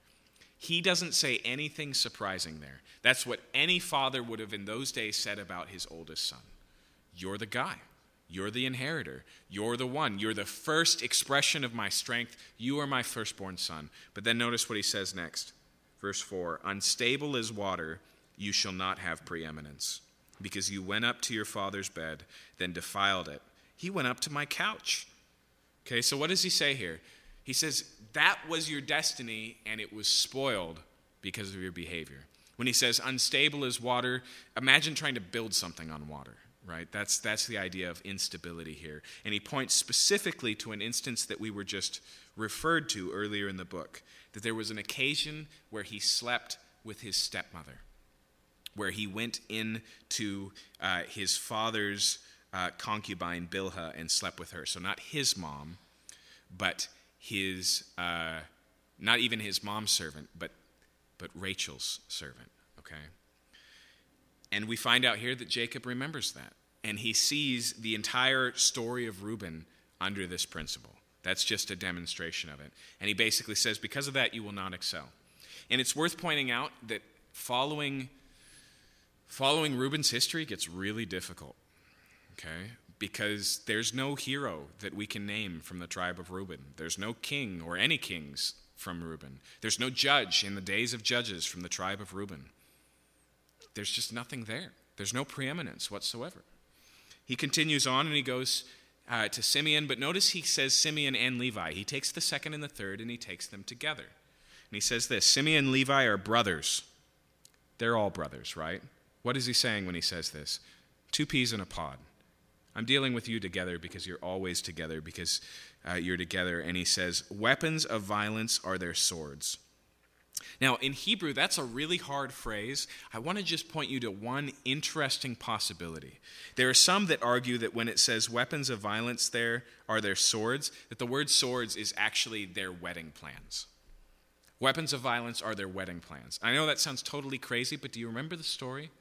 He doesn't say anything surprising there. That's what any father would have in those days said about his oldest son. You're the guy. You're the inheritor. You're the one. You're the first expression of my strength. You are my firstborn son. But then notice what he says next. Verse 4 Unstable as water, you shall not have preeminence, because you went up to your father's bed, then defiled it. He went up to my couch. Okay, so what does he say here? He says, That was your destiny, and it was spoiled because of your behavior. When he says unstable as water, imagine trying to build something on water right? That's, that's the idea of instability here. And he points specifically to an instance that we were just referred to earlier in the book that there was an occasion where he slept with his stepmother, where he went into uh, his father's uh, concubine, Bilhah, and slept with her. So, not his mom, but his, uh, not even his mom's servant, but, but Rachel's servant, okay? And we find out here that Jacob remembers that. And he sees the entire story of Reuben under this principle. That's just a demonstration of it. And he basically says, because of that, you will not excel. And it's worth pointing out that following, following Reuben's history gets really difficult, okay? Because there's no hero that we can name from the tribe of Reuben. There's no king or any kings from Reuben. There's no judge in the days of judges from the tribe of Reuben there's just nothing there. There's no preeminence whatsoever. He continues on and he goes uh, to Simeon, but notice he says Simeon and Levi. He takes the second and the third and he takes them together. And he says this Simeon and Levi are brothers. They're all brothers, right? What is he saying when he says this? Two peas in a pod. I'm dealing with you together because you're always together, because uh, you're together. And he says, Weapons of violence are their swords. Now, in Hebrew, that's a really hard phrase. I want to just point you to one interesting possibility. There are some that argue that when it says weapons of violence there are their swords, that the word swords is actually their wedding plans. Weapons of violence are their wedding plans. I know that sounds totally crazy, but do you remember the story?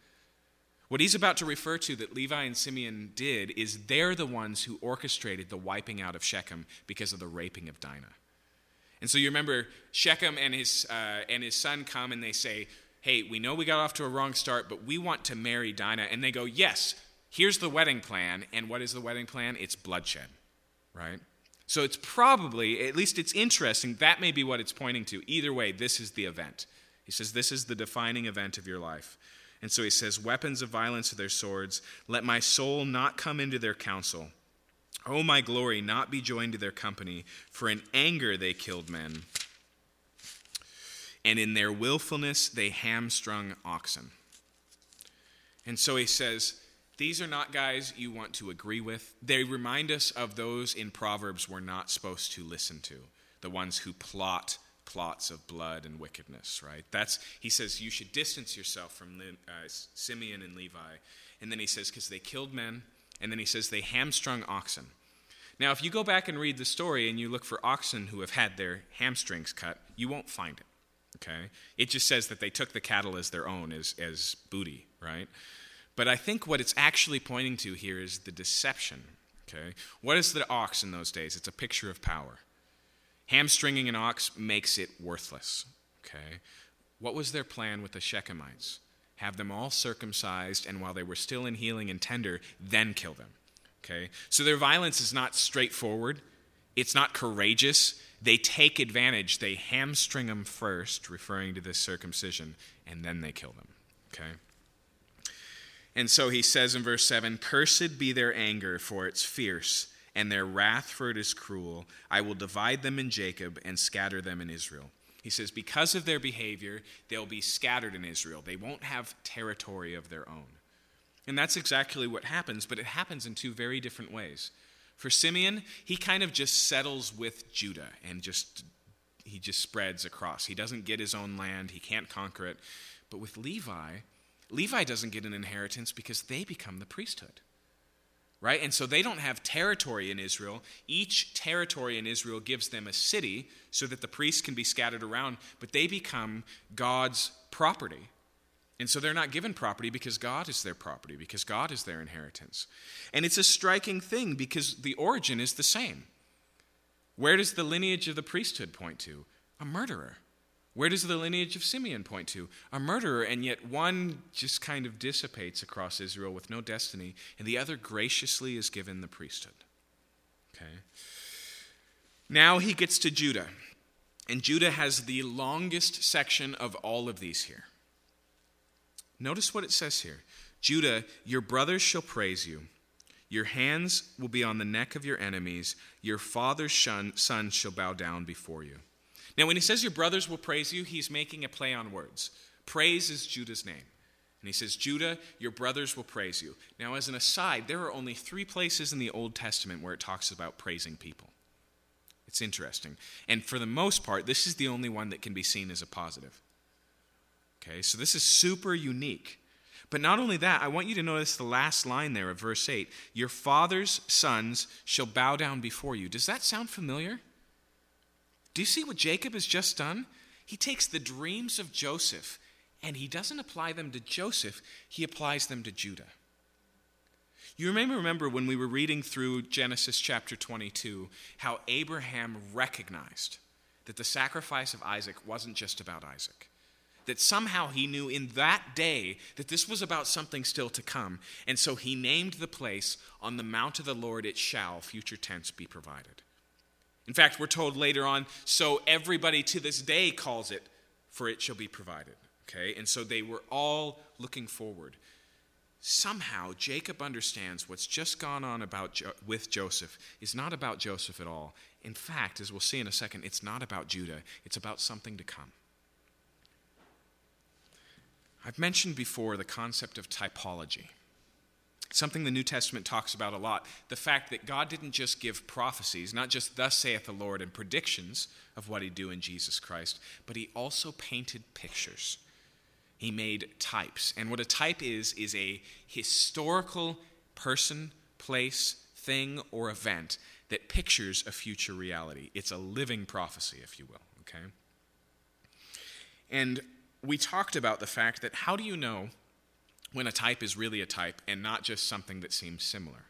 What he's about to refer to that Levi and Simeon did is they're the ones who orchestrated the wiping out of Shechem because of the raping of Dinah. And so you remember Shechem and his, uh, and his son come and they say, Hey, we know we got off to a wrong start, but we want to marry Dinah. And they go, Yes, here's the wedding plan. And what is the wedding plan? It's bloodshed, right? So it's probably, at least it's interesting, that may be what it's pointing to. Either way, this is the event. He says, This is the defining event of your life. And so he says, Weapons of violence are their swords. Let my soul not come into their counsel. O my glory, not be joined to their company. For in anger they killed men, and in their willfulness they hamstrung oxen. And so he says, These are not guys you want to agree with. They remind us of those in Proverbs we're not supposed to listen to, the ones who plot plots of blood and wickedness, right? That's he says you should distance yourself from uh, Simeon and Levi. And then he says because they killed men, and then he says they hamstrung oxen. Now, if you go back and read the story and you look for oxen who have had their hamstrings cut, you won't find it. Okay? It just says that they took the cattle as their own, as, as booty, right? But I think what it's actually pointing to here is the deception. Okay? What is the ox in those days? It's a picture of power. Hamstringing an ox makes it worthless. Okay? What was their plan with the Shechemites? Have them all circumcised, and while they were still in healing and tender, then kill them. Okay? So their violence is not straightforward, it's not courageous. They take advantage. They hamstring them first, referring to this circumcision, and then they kill them. Okay? And so he says in verse 7 Cursed be their anger, for it's fierce, and their wrath, for it is cruel. I will divide them in Jacob and scatter them in Israel. He says, Because of their behavior, they'll be scattered in Israel. They won't have territory of their own. And that's exactly what happens, but it happens in two very different ways. For Simeon, he kind of just settles with Judah and just he just spreads across. He doesn't get his own land, he can't conquer it. But with Levi, Levi doesn't get an inheritance because they become the priesthood. Right? And so they don't have territory in Israel. Each territory in Israel gives them a city so that the priests can be scattered around, but they become God's property. And so they're not given property because God is their property, because God is their inheritance. And it's a striking thing because the origin is the same. Where does the lineage of the priesthood point to? A murderer. Where does the lineage of Simeon point to? A murderer, and yet one just kind of dissipates across Israel with no destiny, and the other graciously is given the priesthood. Okay? Now he gets to Judah, and Judah has the longest section of all of these here. Notice what it says here Judah, your brothers shall praise you. Your hands will be on the neck of your enemies. Your father's son, shall bow down before you. Now, when he says your brothers will praise you, he's making a play on words. Praise is Judah's name. And he says, Judah, your brothers will praise you. Now, as an aside, there are only three places in the Old Testament where it talks about praising people. It's interesting. And for the most part, this is the only one that can be seen as a positive. Okay, so this is super unique. But not only that, I want you to notice the last line there of verse 8 Your father's sons shall bow down before you. Does that sound familiar? Do you see what Jacob has just done? He takes the dreams of Joseph and he doesn't apply them to Joseph, he applies them to Judah. You may remember when we were reading through Genesis chapter 22 how Abraham recognized that the sacrifice of Isaac wasn't just about Isaac that somehow he knew in that day that this was about something still to come. And so he named the place, On the Mount of the Lord it shall, future tense, be provided. In fact, we're told later on, so everybody to this day calls it, for it shall be provided. Okay? And so they were all looking forward. Somehow, Jacob understands what's just gone on about jo- with Joseph is not about Joseph at all. In fact, as we'll see in a second, it's not about Judah, it's about something to come. I've mentioned before the concept of typology. Something the New Testament talks about a lot. The fact that God didn't just give prophecies, not just thus saith the Lord and predictions of what he'd do in Jesus Christ, but he also painted pictures. He made types. And what a type is, is a historical person, place, thing, or event that pictures a future reality. It's a living prophecy, if you will, okay? And we talked about the fact that how do you know when a type is really a type and not just something that seems similar?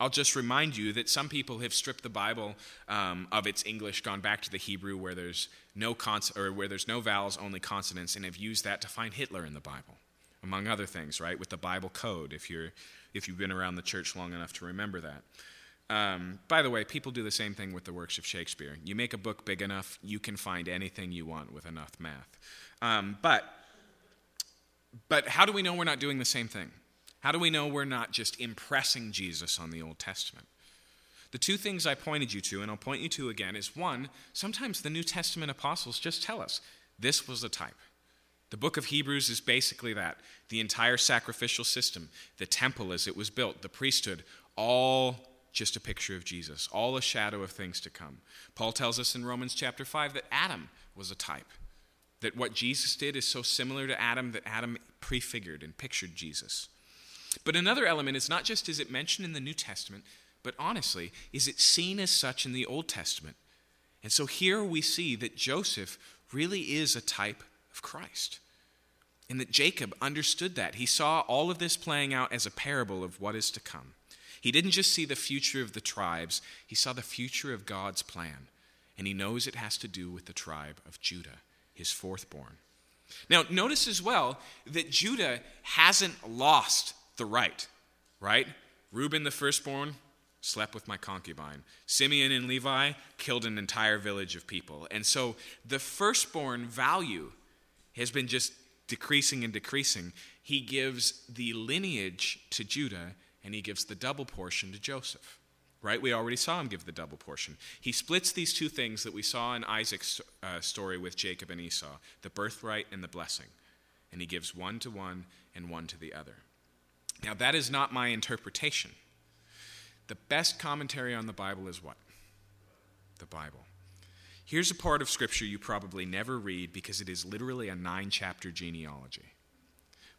I'll just remind you that some people have stripped the Bible um, of its English, gone back to the Hebrew where there's no cons- or where there's no vowels, only consonants, and have used that to find Hitler in the Bible, among other things, right? With the Bible code, if you're if you've been around the church long enough to remember that. Um, by the way, people do the same thing with the works of Shakespeare. You make a book big enough, you can find anything you want with enough math. Um, but, but how do we know we're not doing the same thing? How do we know we're not just impressing Jesus on the Old Testament? The two things I pointed you to, and I'll point you to again, is one, sometimes the New Testament apostles just tell us this was a type. The book of Hebrews is basically that the entire sacrificial system, the temple as it was built, the priesthood, all just a picture of Jesus, all a shadow of things to come. Paul tells us in Romans chapter 5 that Adam was a type, that what Jesus did is so similar to Adam that Adam prefigured and pictured Jesus. But another element is not just is it mentioned in the New Testament, but honestly, is it seen as such in the Old Testament? And so here we see that Joseph really is a type of Christ. And that Jacob understood that. He saw all of this playing out as a parable of what is to come. He didn't just see the future of the tribes, he saw the future of God's plan. And he knows it has to do with the tribe of Judah, his fourthborn. Now, notice as well that Judah hasn't lost the right, right? Reuben, the firstborn, slept with my concubine. Simeon and Levi killed an entire village of people. And so the firstborn value has been just decreasing and decreasing. He gives the lineage to Judah and he gives the double portion to Joseph. Right? We already saw him give the double portion. He splits these two things that we saw in Isaac's uh, story with Jacob and Esau the birthright and the blessing. And he gives one to one and one to the other. Now, that is not my interpretation. The best commentary on the Bible is what? The Bible. Here's a part of Scripture you probably never read because it is literally a nine chapter genealogy.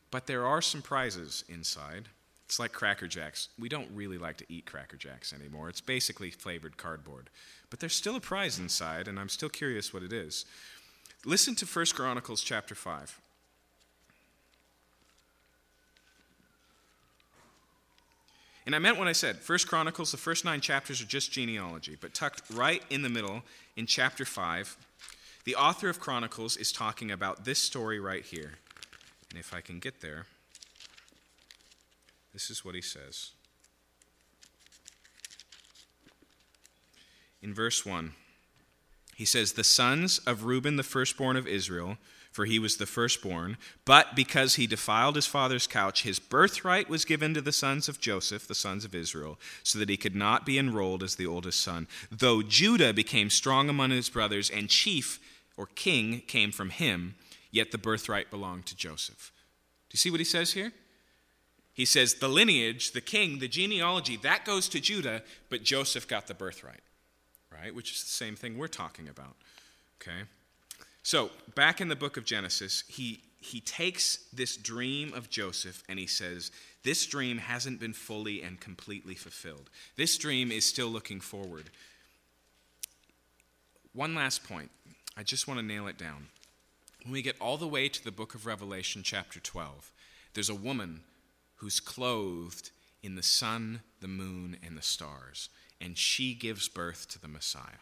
But there are some prizes inside. It's like Cracker Jacks. We don't really like to eat Cracker Jacks anymore. It's basically flavored cardboard. But there's still a prize inside, and I'm still curious what it is. Listen to 1 Chronicles chapter 5. And I meant what I said. First Chronicles, the first nine chapters are just genealogy, but tucked right in the middle in chapter 5, the author of Chronicles is talking about this story right here. And if I can get there, this is what he says. In verse 1, he says, The sons of Reuben, the firstborn of Israel, for he was the firstborn. But because he defiled his father's couch, his birthright was given to the sons of Joseph, the sons of Israel, so that he could not be enrolled as the oldest son. Though Judah became strong among his brothers, and chief or king came from him, yet the birthright belonged to Joseph. Do you see what he says here? He says the lineage, the king, the genealogy, that goes to Judah, but Joseph got the birthright, right? Which is the same thing we're talking about, okay? So, back in the book of Genesis, he, he takes this dream of Joseph and he says, This dream hasn't been fully and completely fulfilled. This dream is still looking forward. One last point. I just want to nail it down. When we get all the way to the book of Revelation, chapter 12, there's a woman who's clothed in the sun, the moon, and the stars, and she gives birth to the Messiah.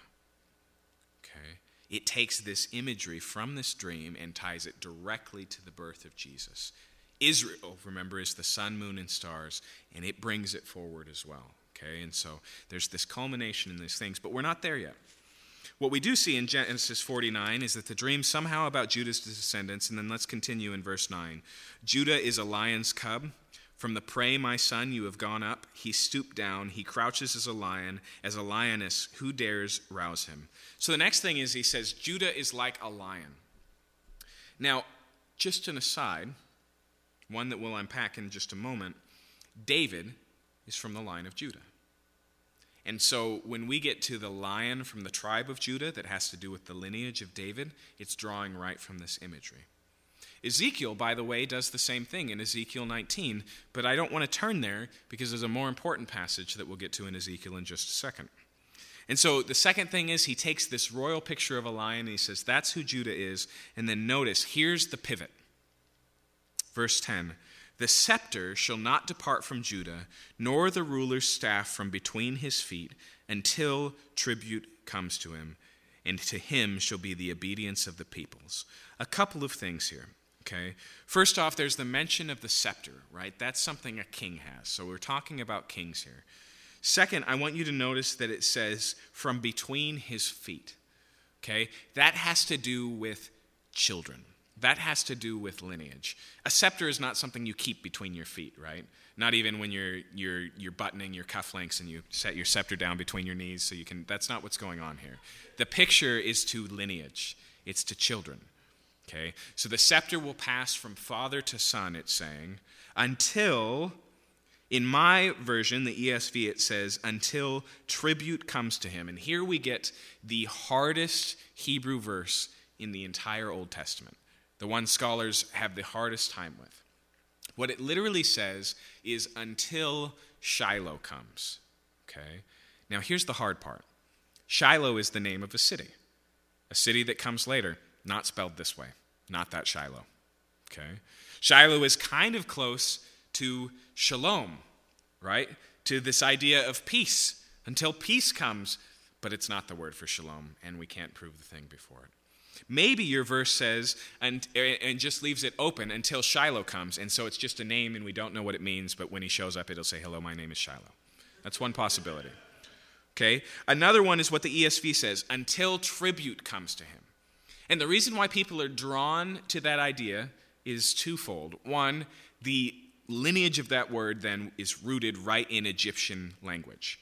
Okay? it takes this imagery from this dream and ties it directly to the birth of Jesus. Israel, remember, is the sun, moon, and stars, and it brings it forward as well. Okay, and so there's this culmination in these things, but we're not there yet. What we do see in Genesis 49 is that the dream somehow about Judah's descendants, and then let's continue in verse 9. Judah is a lion's cub, from the prey, my son, you have gone up. He stooped down. He crouches as a lion, as a lioness. Who dares rouse him? So the next thing is he says, Judah is like a lion. Now, just an aside, one that we'll unpack in just a moment David is from the line of Judah. And so when we get to the lion from the tribe of Judah that has to do with the lineage of David, it's drawing right from this imagery. Ezekiel, by the way, does the same thing in Ezekiel 19, but I don't want to turn there because there's a more important passage that we'll get to in Ezekiel in just a second. And so the second thing is he takes this royal picture of a lion and he says, That's who Judah is. And then notice, here's the pivot. Verse 10 The scepter shall not depart from Judah, nor the ruler's staff from between his feet, until tribute comes to him, and to him shall be the obedience of the peoples. A couple of things here. Okay? First off, there's the mention of the scepter, right? That's something a king has. So we're talking about kings here. Second, I want you to notice that it says from between his feet. Okay? That has to do with children. That has to do with lineage. A scepter is not something you keep between your feet, right? Not even when you're you're you're buttoning your cufflinks and you set your scepter down between your knees so you can that's not what's going on here. The picture is to lineage. It's to children. Okay? So the scepter will pass from father to son, it's saying, until in my version, the ESV, it says, until tribute comes to him. And here we get the hardest Hebrew verse in the entire Old Testament, the one scholars have the hardest time with. What it literally says is, until Shiloh comes. Okay? Now, here's the hard part Shiloh is the name of a city, a city that comes later, not spelled this way, not that Shiloh. Okay? Shiloh is kind of close to shalom, right? To this idea of peace until peace comes, but it's not the word for shalom, and we can't prove the thing before it. Maybe your verse says, and, and just leaves it open until Shiloh comes, and so it's just a name and we don't know what it means, but when he shows up, it'll say, Hello, my name is Shiloh. That's one possibility. Okay? Another one is what the ESV says, until tribute comes to him. And the reason why people are drawn to that idea is twofold. One, the lineage of that word then is rooted right in Egyptian language.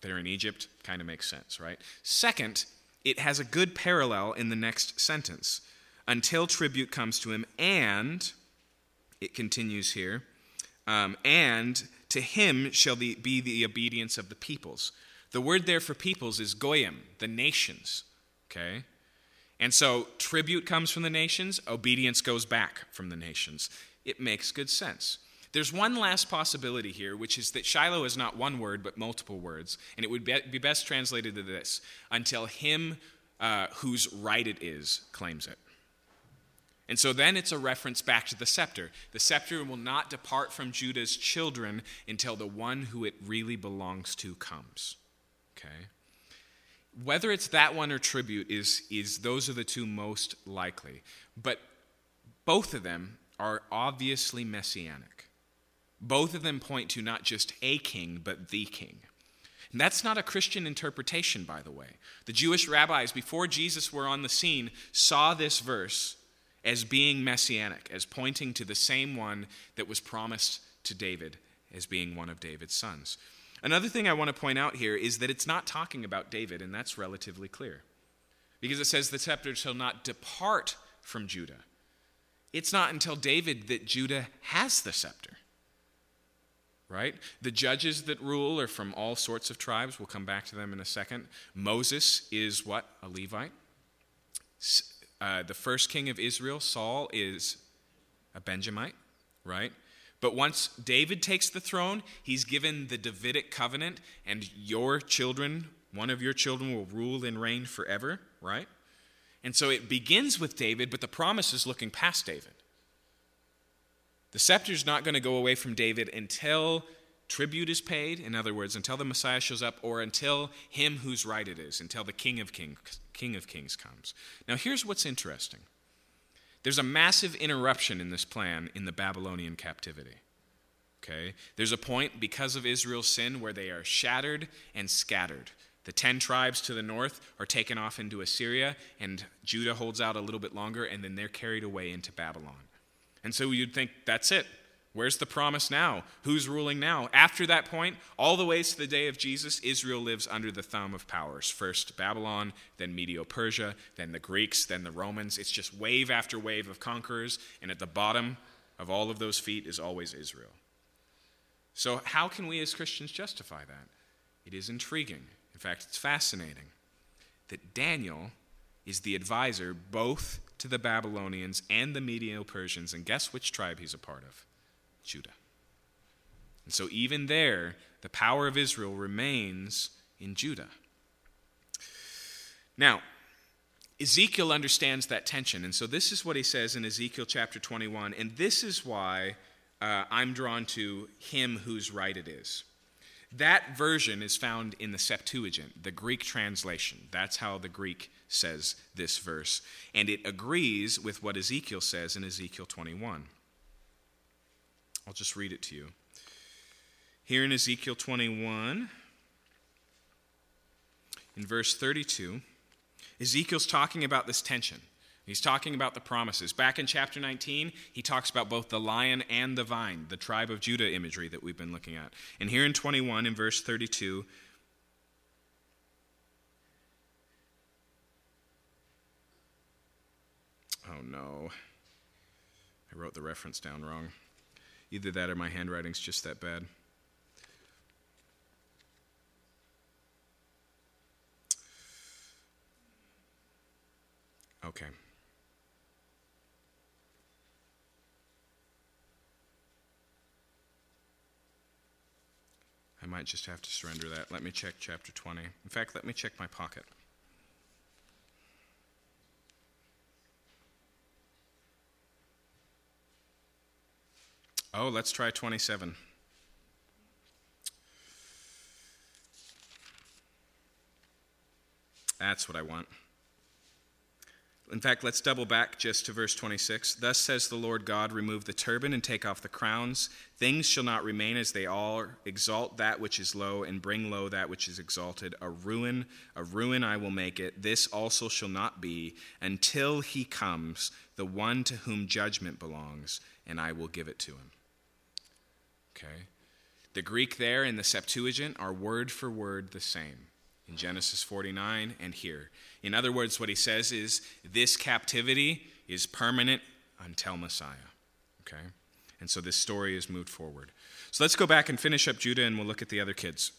They're in Egypt, kind of makes sense, right? Second, it has a good parallel in the next sentence until tribute comes to him, and it continues here, um, and to him shall the, be the obedience of the peoples. The word there for peoples is goyim, the nations. Okay? And so tribute comes from the nations, obedience goes back from the nations. It makes good sense. There's one last possibility here, which is that Shiloh is not one word, but multiple words. And it would be best translated to this until him uh, whose right it is claims it. And so then it's a reference back to the scepter. The scepter will not depart from Judah's children until the one who it really belongs to comes. Okay? Whether it's that one or tribute is, is those are the two most likely. But both of them are obviously messianic. Both of them point to not just a king, but the king. And that's not a Christian interpretation, by the way. The Jewish rabbis, before Jesus were on the scene, saw this verse as being messianic, as pointing to the same one that was promised to David as being one of David's sons. Another thing I want to point out here is that it's not talking about David, and that's relatively clear. Because it says the scepter shall not depart from Judah. It's not until David that Judah has the scepter right? The judges that rule are from all sorts of tribes. We'll come back to them in a second. Moses is what? A Levite. Uh, the first king of Israel, Saul, is a Benjamite, right? But once David takes the throne, he's given the Davidic covenant, and your children, one of your children, will rule and reign forever, right? And so it begins with David, but the promise is looking past David. The scepter is not going to go away from David until tribute is paid, in other words, until the Messiah shows up, or until him whose right it is, until the King of Kings, King of Kings comes. Now, here's what's interesting there's a massive interruption in this plan in the Babylonian captivity. Okay? There's a point because of Israel's sin where they are shattered and scattered. The ten tribes to the north are taken off into Assyria, and Judah holds out a little bit longer, and then they're carried away into Babylon. And so you'd think, that's it. Where's the promise now? Who's ruling now? After that point, all the way to the day of Jesus, Israel lives under the thumb of powers. First Babylon, then Medo Persia, then the Greeks, then the Romans. It's just wave after wave of conquerors, and at the bottom of all of those feet is always Israel. So, how can we as Christians justify that? It is intriguing. In fact, it's fascinating that Daniel is the advisor both to the Babylonians and the Medo Persians. And guess which tribe he's a part of? Judah. And so, even there, the power of Israel remains in Judah. Now, Ezekiel understands that tension. And so, this is what he says in Ezekiel chapter 21. And this is why uh, I'm drawn to him whose right it is. That version is found in the Septuagint, the Greek translation. That's how the Greek says this verse. And it agrees with what Ezekiel says in Ezekiel 21. I'll just read it to you. Here in Ezekiel 21, in verse 32, Ezekiel's talking about this tension. He's talking about the promises. Back in chapter 19, he talks about both the lion and the vine, the tribe of Judah imagery that we've been looking at. And here in 21, in verse 32, oh no, I wrote the reference down wrong. Either that or my handwriting's just that bad. Okay. I might just have to surrender that. Let me check chapter 20. In fact, let me check my pocket. Oh, let's try 27. That's what I want. In fact, let's double back just to verse 26. Thus says the Lord God Remove the turban and take off the crowns. Things shall not remain as they are. Exalt that which is low and bring low that which is exalted. A ruin, a ruin I will make it. This also shall not be until he comes, the one to whom judgment belongs, and I will give it to him. Okay? The Greek there in the Septuagint are word for word the same in Genesis 49 and here. In other words, what he says is this captivity is permanent until Messiah. Okay? And so this story is moved forward. So let's go back and finish up Judah and we'll look at the other kids.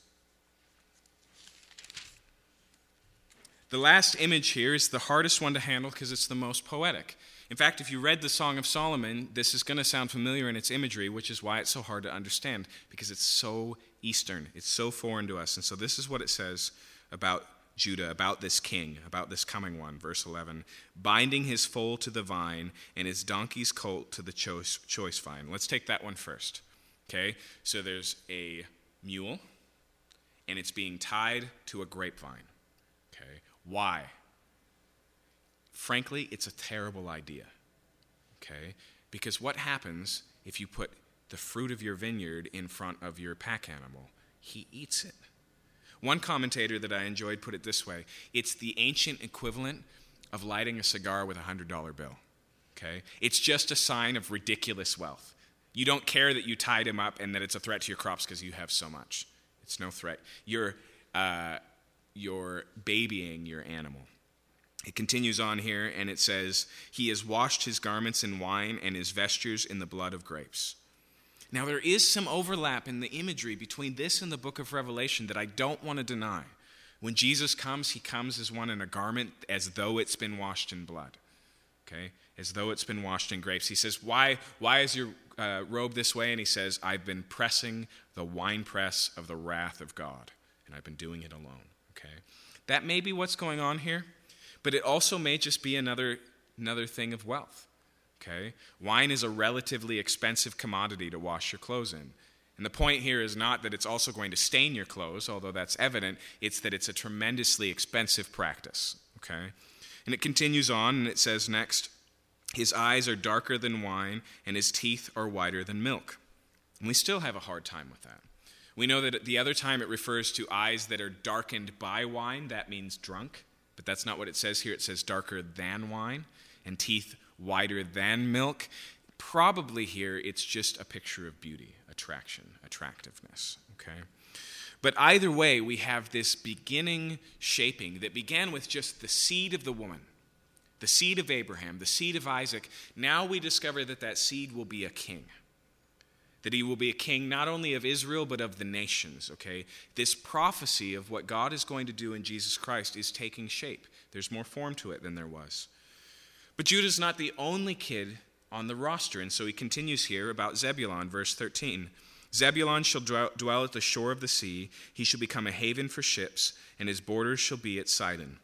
The last image here is the hardest one to handle because it's the most poetic. In fact, if you read the Song of Solomon, this is going to sound familiar in its imagery, which is why it's so hard to understand because it's so Eastern. It's so foreign to us. And so this is what it says about Judah, about this king, about this coming one. Verse 11 binding his foal to the vine and his donkey's colt to the choice, choice vine. Let's take that one first. Okay, so there's a mule and it's being tied to a grapevine. Okay, why? Frankly, it's a terrible idea. Okay, because what happens if you put the fruit of your vineyard in front of your pack animal? He eats it. One commentator that I enjoyed put it this way it's the ancient equivalent of lighting a cigar with a $100 bill. Okay? It's just a sign of ridiculous wealth. You don't care that you tied him up and that it's a threat to your crops because you have so much. It's no threat. You're, uh, you're babying your animal. It continues on here and it says, He has washed his garments in wine and his vestures in the blood of grapes. Now, there is some overlap in the imagery between this and the book of Revelation that I don't want to deny. When Jesus comes, he comes as one in a garment as though it's been washed in blood. Okay? As though it's been washed in grapes. He says, Why, why is your uh, robe this way? And he says, I've been pressing the winepress of the wrath of God, and I've been doing it alone. Okay? That may be what's going on here, but it also may just be another, another thing of wealth. Okay? Wine is a relatively expensive commodity to wash your clothes in. And the point here is not that it's also going to stain your clothes, although that's evident, it's that it's a tremendously expensive practice. Okay? And it continues on and it says next, his eyes are darker than wine and his teeth are whiter than milk. And we still have a hard time with that. We know that the other time it refers to eyes that are darkened by wine, that means drunk, but that's not what it says here. It says darker than wine, and teeth wider than milk. Probably here it's just a picture of beauty, attraction, attractiveness. Okay? But either way, we have this beginning shaping that began with just the seed of the woman, the seed of Abraham, the seed of Isaac. Now we discover that that seed will be a king. That he will be a king not only of Israel, but of the nations, okay? This prophecy of what God is going to do in Jesus Christ is taking shape. There's more form to it than there was. But Judah's not the only kid on the roster, and so he continues here about Zebulon, verse 13. Zebulon shall dwell at the shore of the sea. He shall become a haven for ships, and his borders shall be at Sidon.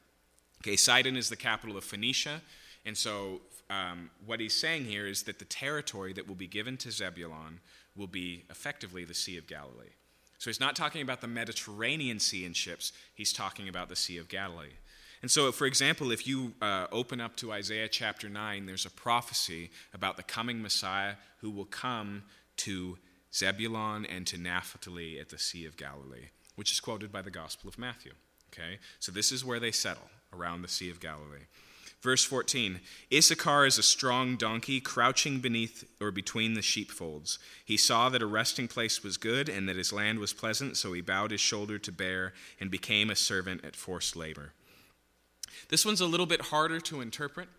Okay, Sidon is the capital of Phoenicia, and so um, what he's saying here is that the territory that will be given to Zebulon will be effectively the Sea of Galilee. So he's not talking about the Mediterranean Sea in ships, he's talking about the Sea of Galilee. And so, for example, if you uh, open up to Isaiah chapter 9, there's a prophecy about the coming Messiah who will come to Zebulun and to Naphtali at the Sea of Galilee, which is quoted by the Gospel of Matthew. Okay? So this is where they settle, around the Sea of Galilee. Verse 14 Issachar is a strong donkey, crouching beneath or between the sheepfolds. He saw that a resting place was good and that his land was pleasant, so he bowed his shoulder to bear and became a servant at forced labor. This one's a little bit harder to interpret.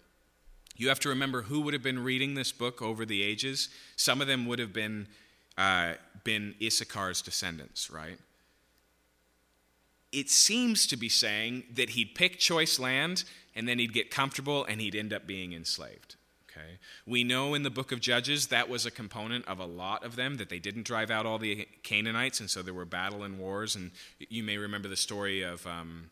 You have to remember who would have been reading this book over the ages. Some of them would have been, uh, been Issachar's descendants, right? It seems to be saying that he'd pick choice land and then he'd get comfortable and he'd end up being enslaved. Okay? We know in the book of Judges that was a component of a lot of them, that they didn't drive out all the Canaanites, and so there were battle and wars. And you may remember the story of, um,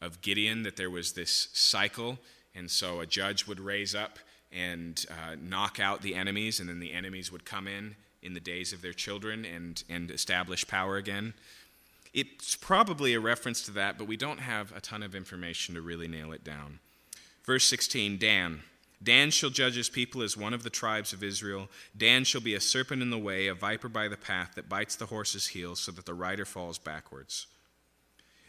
of Gideon, that there was this cycle, and so a judge would raise up and uh, knock out the enemies, and then the enemies would come in in the days of their children and, and establish power again. It's probably a reference to that, but we don't have a ton of information to really nail it down. Verse 16 Dan. Dan shall judge his people as one of the tribes of Israel. Dan shall be a serpent in the way, a viper by the path that bites the horse's heels so that the rider falls backwards.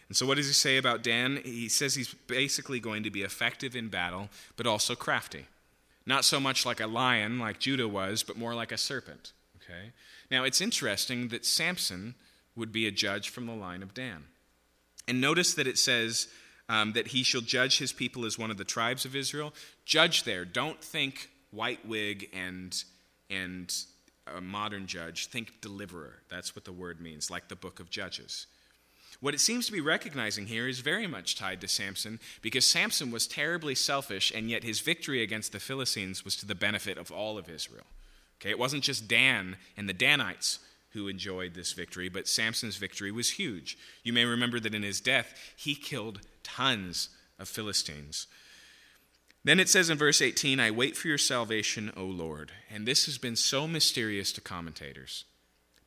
And so, what does he say about Dan? He says he's basically going to be effective in battle, but also crafty. Not so much like a lion, like Judah was, but more like a serpent. Okay? Now, it's interesting that Samson would be a judge from the line of Dan. And notice that it says um, that he shall judge his people as one of the tribes of Israel. Judge there. Don't think white wig and, and a modern judge. Think deliverer. That's what the word means, like the book of Judges. What it seems to be recognizing here is very much tied to Samson because Samson was terribly selfish, and yet his victory against the Philistines was to the benefit of all of Israel. Okay, it wasn't just Dan and the Danites who enjoyed this victory, but Samson's victory was huge. You may remember that in his death, he killed tons of Philistines. Then it says in verse 18, I wait for your salvation, O Lord. And this has been so mysterious to commentators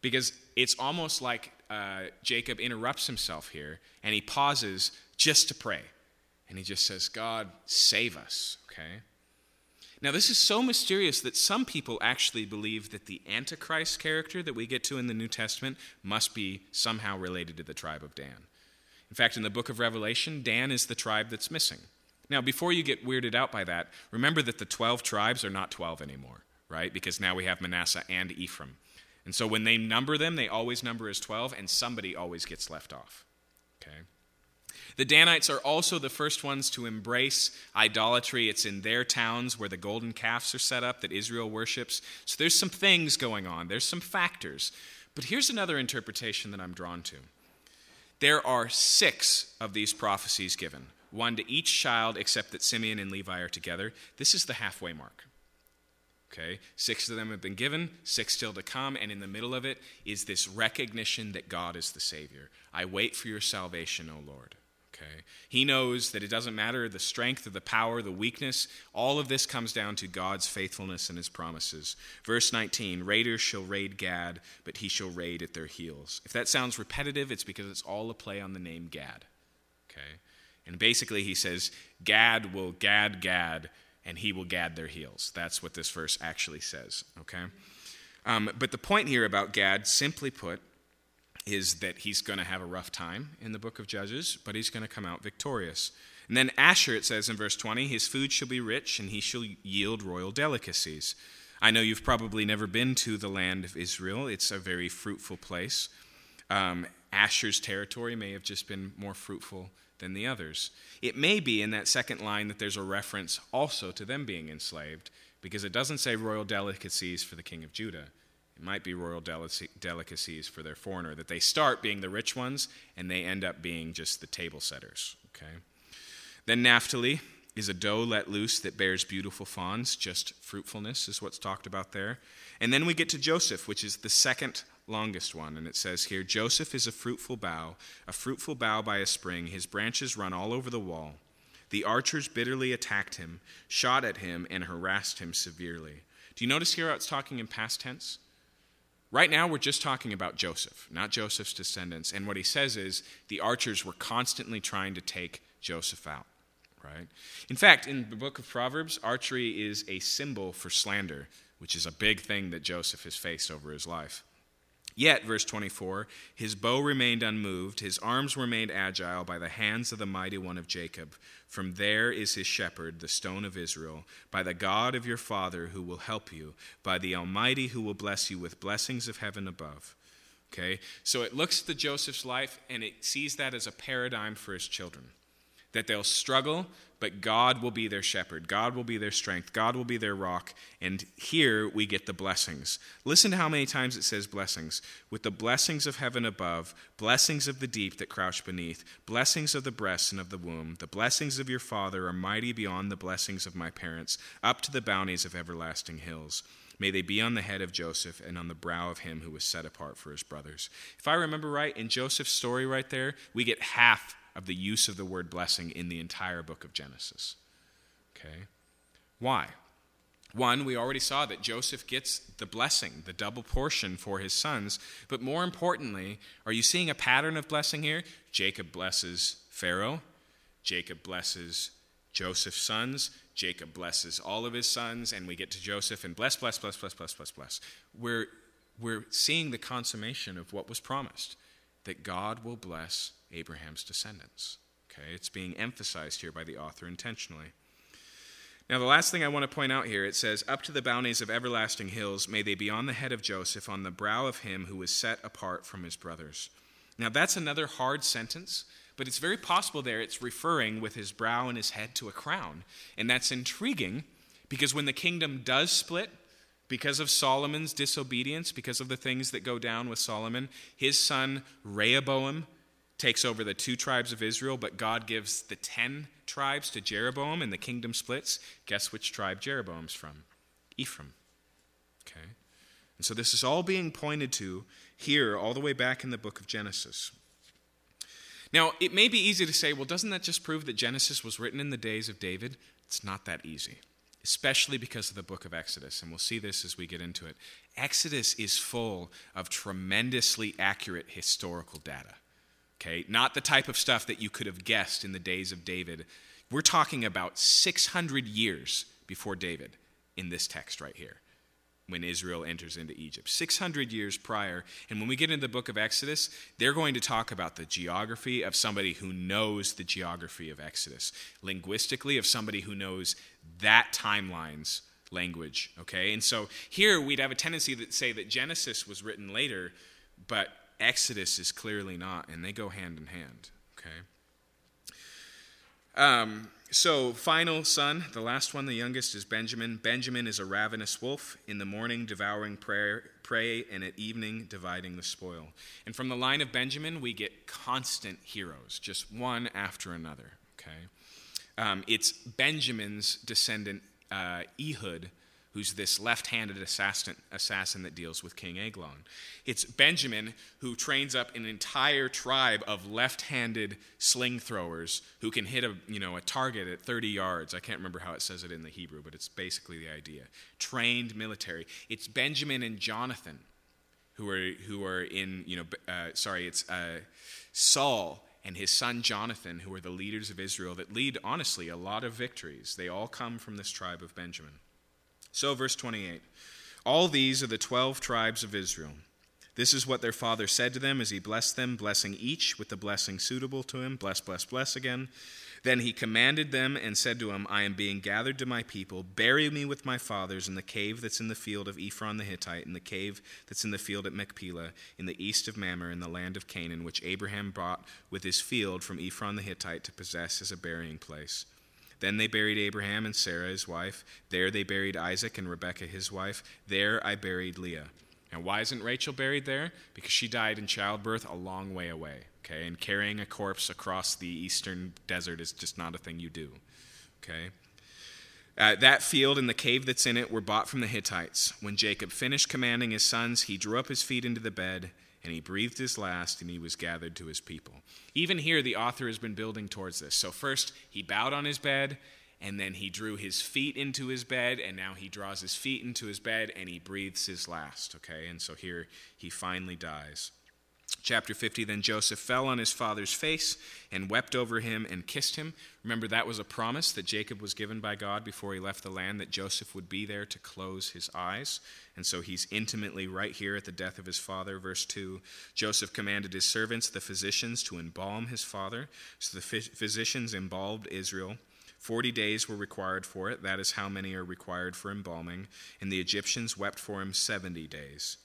because it's almost like uh, Jacob interrupts himself here and he pauses just to pray. And he just says, God, save us, okay? Now, this is so mysterious that some people actually believe that the Antichrist character that we get to in the New Testament must be somehow related to the tribe of Dan. In fact, in the book of Revelation, Dan is the tribe that's missing. Now, before you get weirded out by that, remember that the 12 tribes are not 12 anymore, right? Because now we have Manasseh and Ephraim. And so when they number them, they always number as 12, and somebody always gets left off. Okay? The Danites are also the first ones to embrace idolatry. It's in their towns where the golden calves are set up that Israel worships. So there's some things going on, there's some factors. But here's another interpretation that I'm drawn to. There are six of these prophecies given, one to each child, except that Simeon and Levi are together. This is the halfway mark. Okay? Six of them have been given, six still to come, and in the middle of it is this recognition that God is the Savior. I wait for your salvation, O Lord. Okay? He knows that it doesn't matter the strength or the power, the weakness. All of this comes down to God's faithfulness and his promises. Verse 19 Raiders shall raid Gad, but he shall raid at their heels. If that sounds repetitive, it's because it's all a play on the name Gad. Okay? And basically, he says, Gad will gad Gad, and he will gad their heels. That's what this verse actually says. Okay? Um, but the point here about Gad, simply put, is that he's going to have a rough time in the book of Judges, but he's going to come out victorious. And then Asher, it says in verse 20, his food shall be rich and he shall yield royal delicacies. I know you've probably never been to the land of Israel, it's a very fruitful place. Um, Asher's territory may have just been more fruitful than the others. It may be in that second line that there's a reference also to them being enslaved, because it doesn't say royal delicacies for the king of Judah. It might be royal delicacies for their foreigner, that they start being the rich ones and they end up being just the table setters. Okay? Then Naphtali is a doe let loose that bears beautiful fawns, just fruitfulness is what's talked about there. And then we get to Joseph, which is the second longest one. And it says here Joseph is a fruitful bough, a fruitful bough by a spring. His branches run all over the wall. The archers bitterly attacked him, shot at him, and harassed him severely. Do you notice here how it's talking in past tense? Right now, we're just talking about Joseph, not Joseph's descendants. And what he says is the archers were constantly trying to take Joseph out, right? In fact, in the book of Proverbs, archery is a symbol for slander, which is a big thing that Joseph has faced over his life. Yet, verse 24, his bow remained unmoved, his arms remained agile by the hands of the mighty one of Jacob. From there is his shepherd, the stone of Israel, by the God of your father who will help you, by the Almighty who will bless you with blessings of heaven above. Okay? So it looks at the Joseph's life and it sees that as a paradigm for his children. That they'll struggle, but God will be their shepherd. God will be their strength. God will be their rock. And here we get the blessings. Listen to how many times it says blessings. With the blessings of heaven above, blessings of the deep that crouch beneath, blessings of the breast and of the womb, the blessings of your father are mighty beyond the blessings of my parents, up to the bounties of everlasting hills. May they be on the head of Joseph and on the brow of him who was set apart for his brothers. If I remember right, in Joseph's story right there, we get half of the use of the word blessing in the entire book of Genesis. Okay? Why? One, we already saw that Joseph gets the blessing, the double portion for his sons. But more importantly, are you seeing a pattern of blessing here? Jacob blesses Pharaoh, Jacob blesses Joseph's sons, Jacob blesses all of his sons, and we get to Joseph and bless, bless, bless, bless, bless, bless, bless. We're, we're seeing the consummation of what was promised that God will bless Abraham's descendants. Okay, it's being emphasized here by the author intentionally. Now, the last thing I want to point out here it says, Up to the bounties of everlasting hills, may they be on the head of Joseph, on the brow of him who was set apart from his brothers. Now, that's another hard sentence, but it's very possible there it's referring with his brow and his head to a crown. And that's intriguing because when the kingdom does split, because of Solomon's disobedience, because of the things that go down with Solomon, his son Rehoboam takes over the two tribes of Israel, but God gives the ten tribes to Jeroboam and the kingdom splits. Guess which tribe Jeroboam's from? Ephraim. Okay? And so this is all being pointed to here, all the way back in the book of Genesis. Now, it may be easy to say, well, doesn't that just prove that Genesis was written in the days of David? It's not that easy, especially because of the book of Exodus, and we'll see this as we get into it. Exodus is full of tremendously accurate historical data. Okay, not the type of stuff that you could have guessed in the days of David. We're talking about 600 years before David in this text right here when Israel enters into Egypt. 600 years prior. And when we get into the book of Exodus, they're going to talk about the geography of somebody who knows the geography of Exodus, linguistically, of somebody who knows that timeline's language. Okay? And so here we'd have a tendency to say that Genesis was written later, but Exodus is clearly not, and they go hand in hand. Okay? Um, so, final son, the last one, the youngest, is Benjamin. Benjamin is a ravenous wolf, in the morning devouring prayer, prey, and at evening dividing the spoil. And from the line of Benjamin, we get constant heroes, just one after another. Okay? Um, it's Benjamin's descendant, uh, Ehud, who's this left handed assassin, assassin that deals with King Eglon. It's Benjamin who trains up an entire tribe of left handed sling throwers who can hit a, you know, a target at 30 yards. I can't remember how it says it in the Hebrew, but it's basically the idea. Trained military. It's Benjamin and Jonathan who are, who are in, you know, uh, sorry, it's uh, Saul and his son Jonathan, who are the leaders of Israel that lead, honestly, a lot of victories. They all come from this tribe of Benjamin. So, verse 28 All these are the twelve tribes of Israel. This is what their father said to them as he blessed them, blessing each with the blessing suitable to him. Bless, bless, bless again. Then he commanded them and said to them, I am being gathered to my people. Bury me with my fathers in the cave that's in the field of Ephron the Hittite, in the cave that's in the field at Machpelah, in the east of Mamre, in the land of Canaan, which Abraham bought with his field from Ephron the Hittite to possess as a burying place. Then they buried Abraham and Sarah, his wife. There they buried Isaac and Rebekah, his wife. There I buried Leah. And why isn't Rachel buried there? Because she died in childbirth a long way away. Okay, and carrying a corpse across the eastern desert is just not a thing you do. Okay. Uh, that field and the cave that's in it were bought from the Hittites. When Jacob finished commanding his sons, he drew up his feet into the bed and he breathed his last, and he was gathered to his people. Even here, the author has been building towards this. So, first, he bowed on his bed, and then he drew his feet into his bed, and now he draws his feet into his bed, and he breathes his last, okay? And so here, he finally dies. Chapter 50 Then Joseph fell on his father's face and wept over him and kissed him. Remember, that was a promise that Jacob was given by God before he left the land, that Joseph would be there to close his eyes. And so he's intimately right here at the death of his father. Verse 2 Joseph commanded his servants, the physicians, to embalm his father. So the physicians embalmed Israel. Forty days were required for it. That is how many are required for embalming. And the Egyptians wept for him seventy days.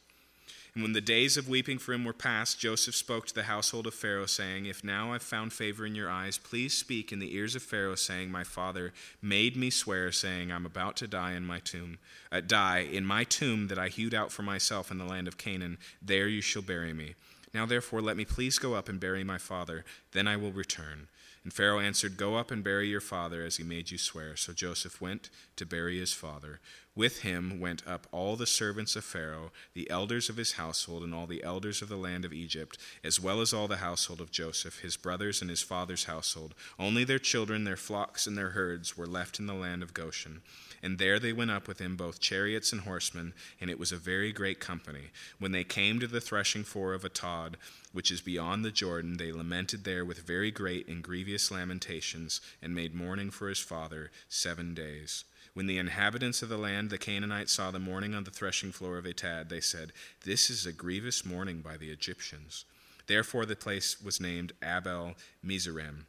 And when the days of weeping for him were past, Joseph spoke to the household of Pharaoh, saying, If now I've found favor in your eyes, please speak in the ears of Pharaoh, saying, My father made me swear, saying, I'm about to die in my tomb, uh, die in my tomb that I hewed out for myself in the land of Canaan. There you shall bury me. Now therefore let me please go up and bury my father, then I will return. And Pharaoh answered, Go up and bury your father as he made you swear. So Joseph went to bury his father. With him went up all the servants of Pharaoh, the elders of his household, and all the elders of the land of Egypt, as well as all the household of Joseph, his brothers and his father's household. Only their children, their flocks, and their herds were left in the land of Goshen. And there they went up with him, both chariots and horsemen, and it was a very great company. When they came to the threshing floor of Atad, which is beyond the Jordan, they lamented there with very great and grievous lamentations, and made mourning for his father seven days. When the inhabitants of the land, the Canaanites, saw the mourning on the threshing floor of Atad, they said, This is a grievous mourning by the Egyptians. Therefore the place was named Abel Mizraim.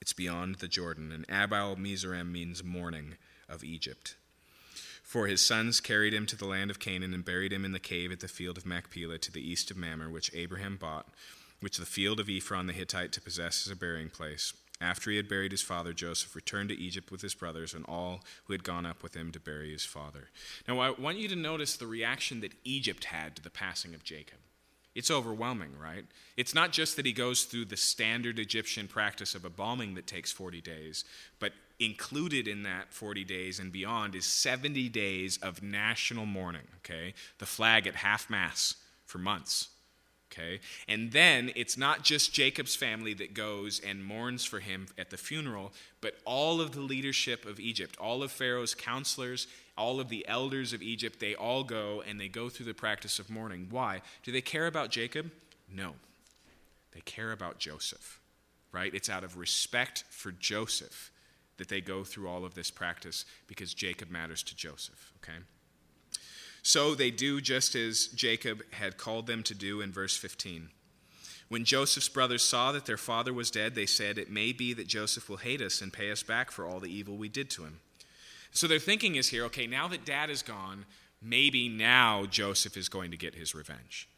It's beyond the Jordan, and Abel Mizraim means mourning of Egypt. For his sons carried him to the land of Canaan and buried him in the cave at the field of Machpelah to the east of Mamre, which Abraham bought, which the field of Ephron the Hittite to possess as a burying place. After he had buried his father, Joseph returned to Egypt with his brothers and all who had gone up with him to bury his father. Now, I want you to notice the reaction that Egypt had to the passing of Jacob. It's overwhelming, right? It's not just that he goes through the standard Egyptian practice of embalming that takes 40 days, but included in that 40 days and beyond is 70 days of national mourning, okay? The flag at half mast for months. Okay? And then it's not just Jacob's family that goes and mourns for him at the funeral, but all of the leadership of Egypt, all of Pharaoh's counselors, all of the elders of Egypt, they all go and they go through the practice of mourning. Why? Do they care about Jacob? No. They care about Joseph, right? It's out of respect for Joseph that they go through all of this practice because Jacob matters to Joseph, okay? So they do just as Jacob had called them to do in verse 15. When Joseph's brothers saw that their father was dead, they said, It may be that Joseph will hate us and pay us back for all the evil we did to him. So their thinking is here okay, now that dad is gone, maybe now Joseph is going to get his revenge.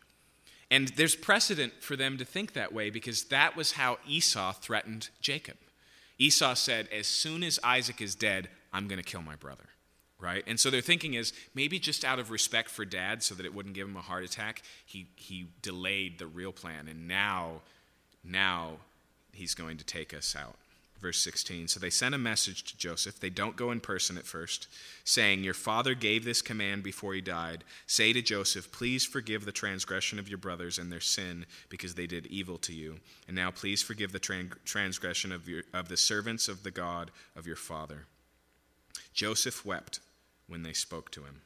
And there's precedent for them to think that way because that was how Esau threatened Jacob. Esau said, As soon as Isaac is dead, I'm going to kill my brother right? And so their thinking is maybe just out of respect for dad so that it wouldn't give him a heart attack, he, he delayed the real plan. And now, now he's going to take us out. Verse 16. So they sent a message to Joseph. They don't go in person at first, saying, Your father gave this command before he died. Say to Joseph, Please forgive the transgression of your brothers and their sin, because they did evil to you. And now please forgive the transgression of, your, of the servants of the God of your father. Joseph wept when they spoke to him.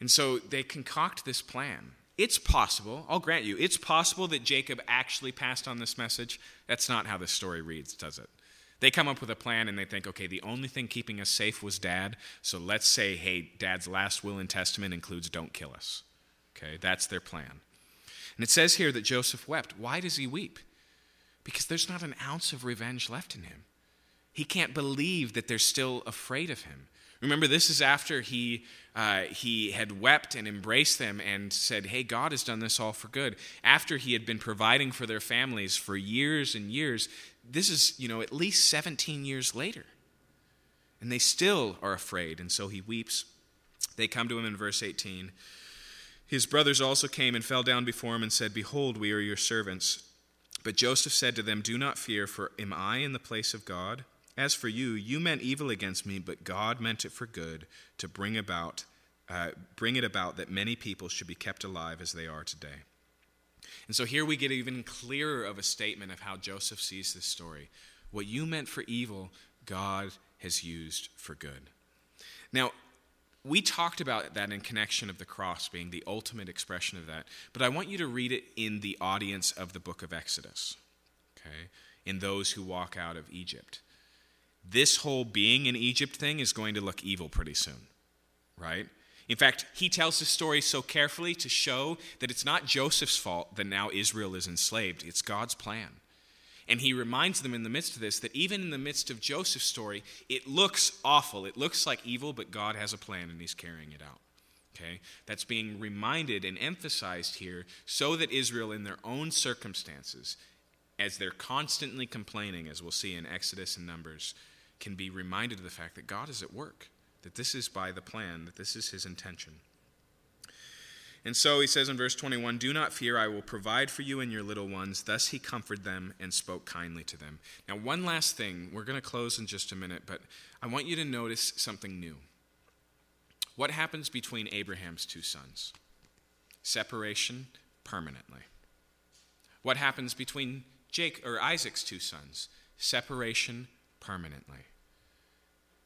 And so they concoct this plan. It's possible, I'll grant you, it's possible that Jacob actually passed on this message. That's not how the story reads, does it? They come up with a plan and they think, okay, the only thing keeping us safe was dad, so let's say, hey, dad's last will and testament includes don't kill us. Okay, that's their plan. And it says here that Joseph wept. Why does he weep? Because there's not an ounce of revenge left in him. He can't believe that they're still afraid of him. Remember, this is after he, uh, he had wept and embraced them and said, Hey, God has done this all for good. After he had been providing for their families for years and years, this is, you know, at least 17 years later. And they still are afraid, and so he weeps. They come to him in verse 18. His brothers also came and fell down before him and said, Behold, we are your servants. But Joseph said to them, Do not fear, for am I in the place of God? As for you, you meant evil against me, but God meant it for good to bring about uh, bring it about that many people should be kept alive as they are today. And so here we get even clearer of a statement of how Joseph sees this story. What you meant for evil, God has used for good. Now, we talked about that in connection of the cross being the ultimate expression of that, but I want you to read it in the audience of the book of Exodus, okay? In those who walk out of Egypt. This whole being in Egypt thing is going to look evil pretty soon, right? In fact, he tells the story so carefully to show that it's not Joseph's fault that now Israel is enslaved, it's God's plan. And he reminds them in the midst of this that even in the midst of Joseph's story, it looks awful. It looks like evil, but God has a plan and he's carrying it out. Okay? That's being reminded and emphasized here so that Israel, in their own circumstances, as they're constantly complaining, as we'll see in Exodus and Numbers, can be reminded of the fact that God is at work, that this is by the plan, that this is his intention. And so he says in verse 21 Do not fear, I will provide for you and your little ones. Thus he comforted them and spoke kindly to them. Now, one last thing. We're going to close in just a minute, but I want you to notice something new. What happens between Abraham's two sons? Separation permanently. What happens between Jake or Isaac's two sons? Separation permanently.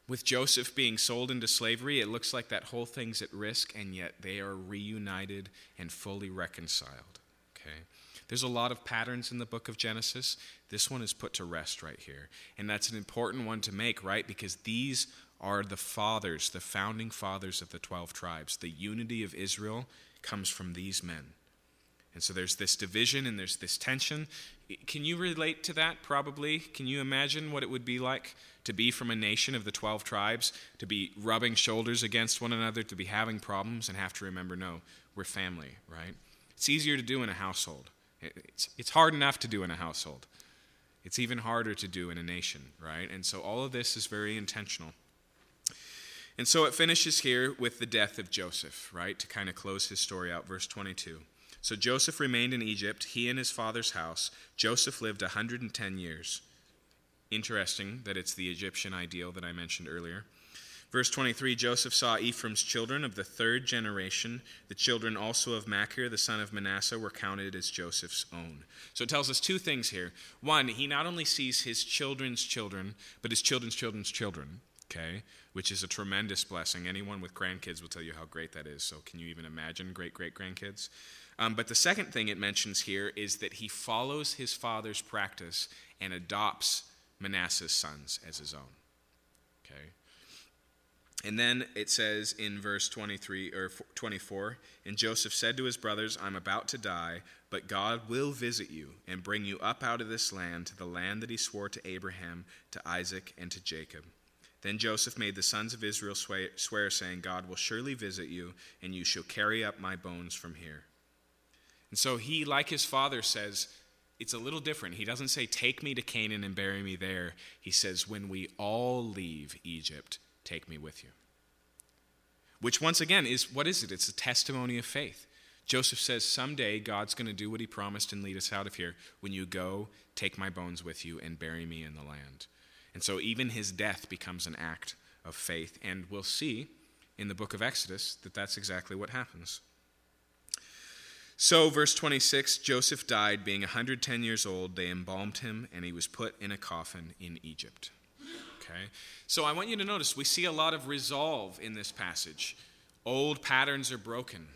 With Joseph being sold into slavery, it looks like that whole thing's at risk, and yet they are reunited and fully reconciled. Okay? There's a lot of patterns in the book of Genesis. This one is put to rest right here. And that's an important one to make, right? Because these are the fathers, the founding fathers of the 12 tribes. The unity of Israel comes from these men. And so there's this division and there's this tension. Can you relate to that? Probably. Can you imagine what it would be like to be from a nation of the 12 tribes, to be rubbing shoulders against one another, to be having problems, and have to remember no, we're family, right? It's easier to do in a household. It's, it's hard enough to do in a household. It's even harder to do in a nation, right? And so all of this is very intentional. And so it finishes here with the death of Joseph, right? To kind of close his story out, verse 22. So Joseph remained in Egypt, he and his father's house. Joseph lived a 110 years. Interesting that it's the Egyptian ideal that I mentioned earlier. Verse 23 Joseph saw Ephraim's children of the third generation. The children also of Machir, the son of Manasseh, were counted as Joseph's own. So it tells us two things here. One, he not only sees his children's children, but his children's children's children, okay, which is a tremendous blessing. Anyone with grandkids will tell you how great that is. So can you even imagine great great grandkids? Um, but the second thing it mentions here is that he follows his father's practice and adopts Manasseh's sons as his own. Okay? And then it says in verse 23 or 24, and Joseph said to his brothers, I'm about to die, but God will visit you and bring you up out of this land to the land that he swore to Abraham, to Isaac, and to Jacob. Then Joseph made the sons of Israel swear, saying, God will surely visit you, and you shall carry up my bones from here. And so he, like his father, says, it's a little different. He doesn't say, Take me to Canaan and bury me there. He says, When we all leave Egypt, take me with you. Which, once again, is what is it? It's a testimony of faith. Joseph says, Someday God's going to do what he promised and lead us out of here. When you go, take my bones with you and bury me in the land. And so, even his death becomes an act of faith. And we'll see in the book of Exodus that that's exactly what happens. So, verse 26 Joseph died, being 110 years old. They embalmed him, and he was put in a coffin in Egypt. Okay? So, I want you to notice we see a lot of resolve in this passage. Old patterns are broken,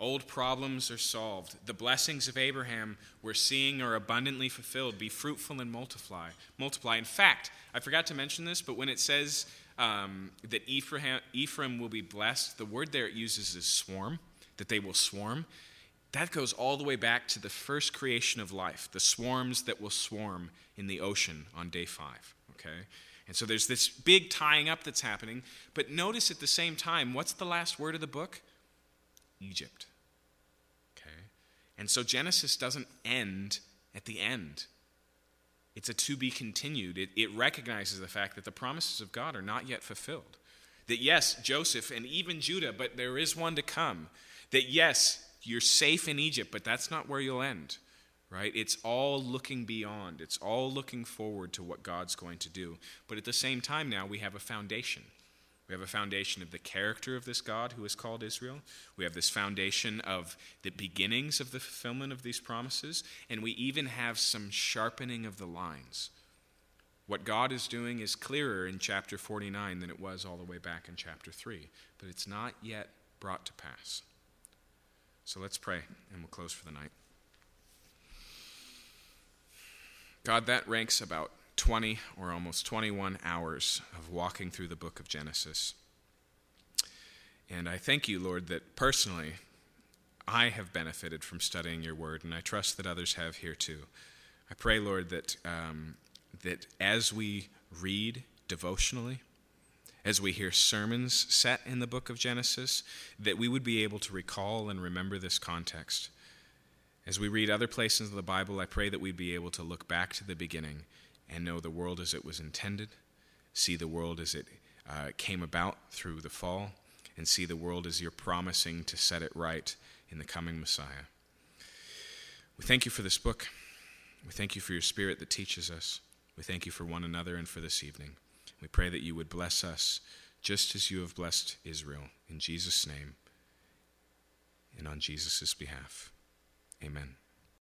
old problems are solved. The blessings of Abraham we're seeing are abundantly fulfilled. Be fruitful and multiply. Multiply. In fact, I forgot to mention this, but when it says um, that Ephraim, Ephraim will be blessed, the word there it uses is swarm, that they will swarm that goes all the way back to the first creation of life, the swarms that will swarm in the ocean on day five. Okay? And so there's this big tying up that's happening. But notice at the same time, what's the last word of the book? Egypt. Okay? And so Genesis doesn't end at the end. It's a to be continued. It, it recognizes the fact that the promises of God are not yet fulfilled. That yes, Joseph and even Judah, but there is one to come. That yes, you're safe in Egypt, but that's not where you'll end, right? It's all looking beyond, it's all looking forward to what God's going to do. But at the same time, now we have a foundation. We have a foundation of the character of this God who is called Israel. We have this foundation of the beginnings of the fulfillment of these promises. And we even have some sharpening of the lines. What God is doing is clearer in chapter 49 than it was all the way back in chapter 3, but it's not yet brought to pass. So let's pray, and we'll close for the night. God, that ranks about 20 or almost 21 hours of walking through the book of Genesis. And I thank you, Lord, that personally I have benefited from studying your word, and I trust that others have here too. I pray, Lord, that, um, that as we read devotionally, as we hear sermons set in the book of Genesis, that we would be able to recall and remember this context. As we read other places of the Bible, I pray that we'd be able to look back to the beginning and know the world as it was intended, see the world as it uh, came about through the fall, and see the world as you're promising to set it right in the coming Messiah. We thank you for this book. We thank you for your spirit that teaches us. We thank you for one another and for this evening. We pray that you would bless us just as you have blessed Israel. In Jesus' name and on Jesus' behalf. Amen.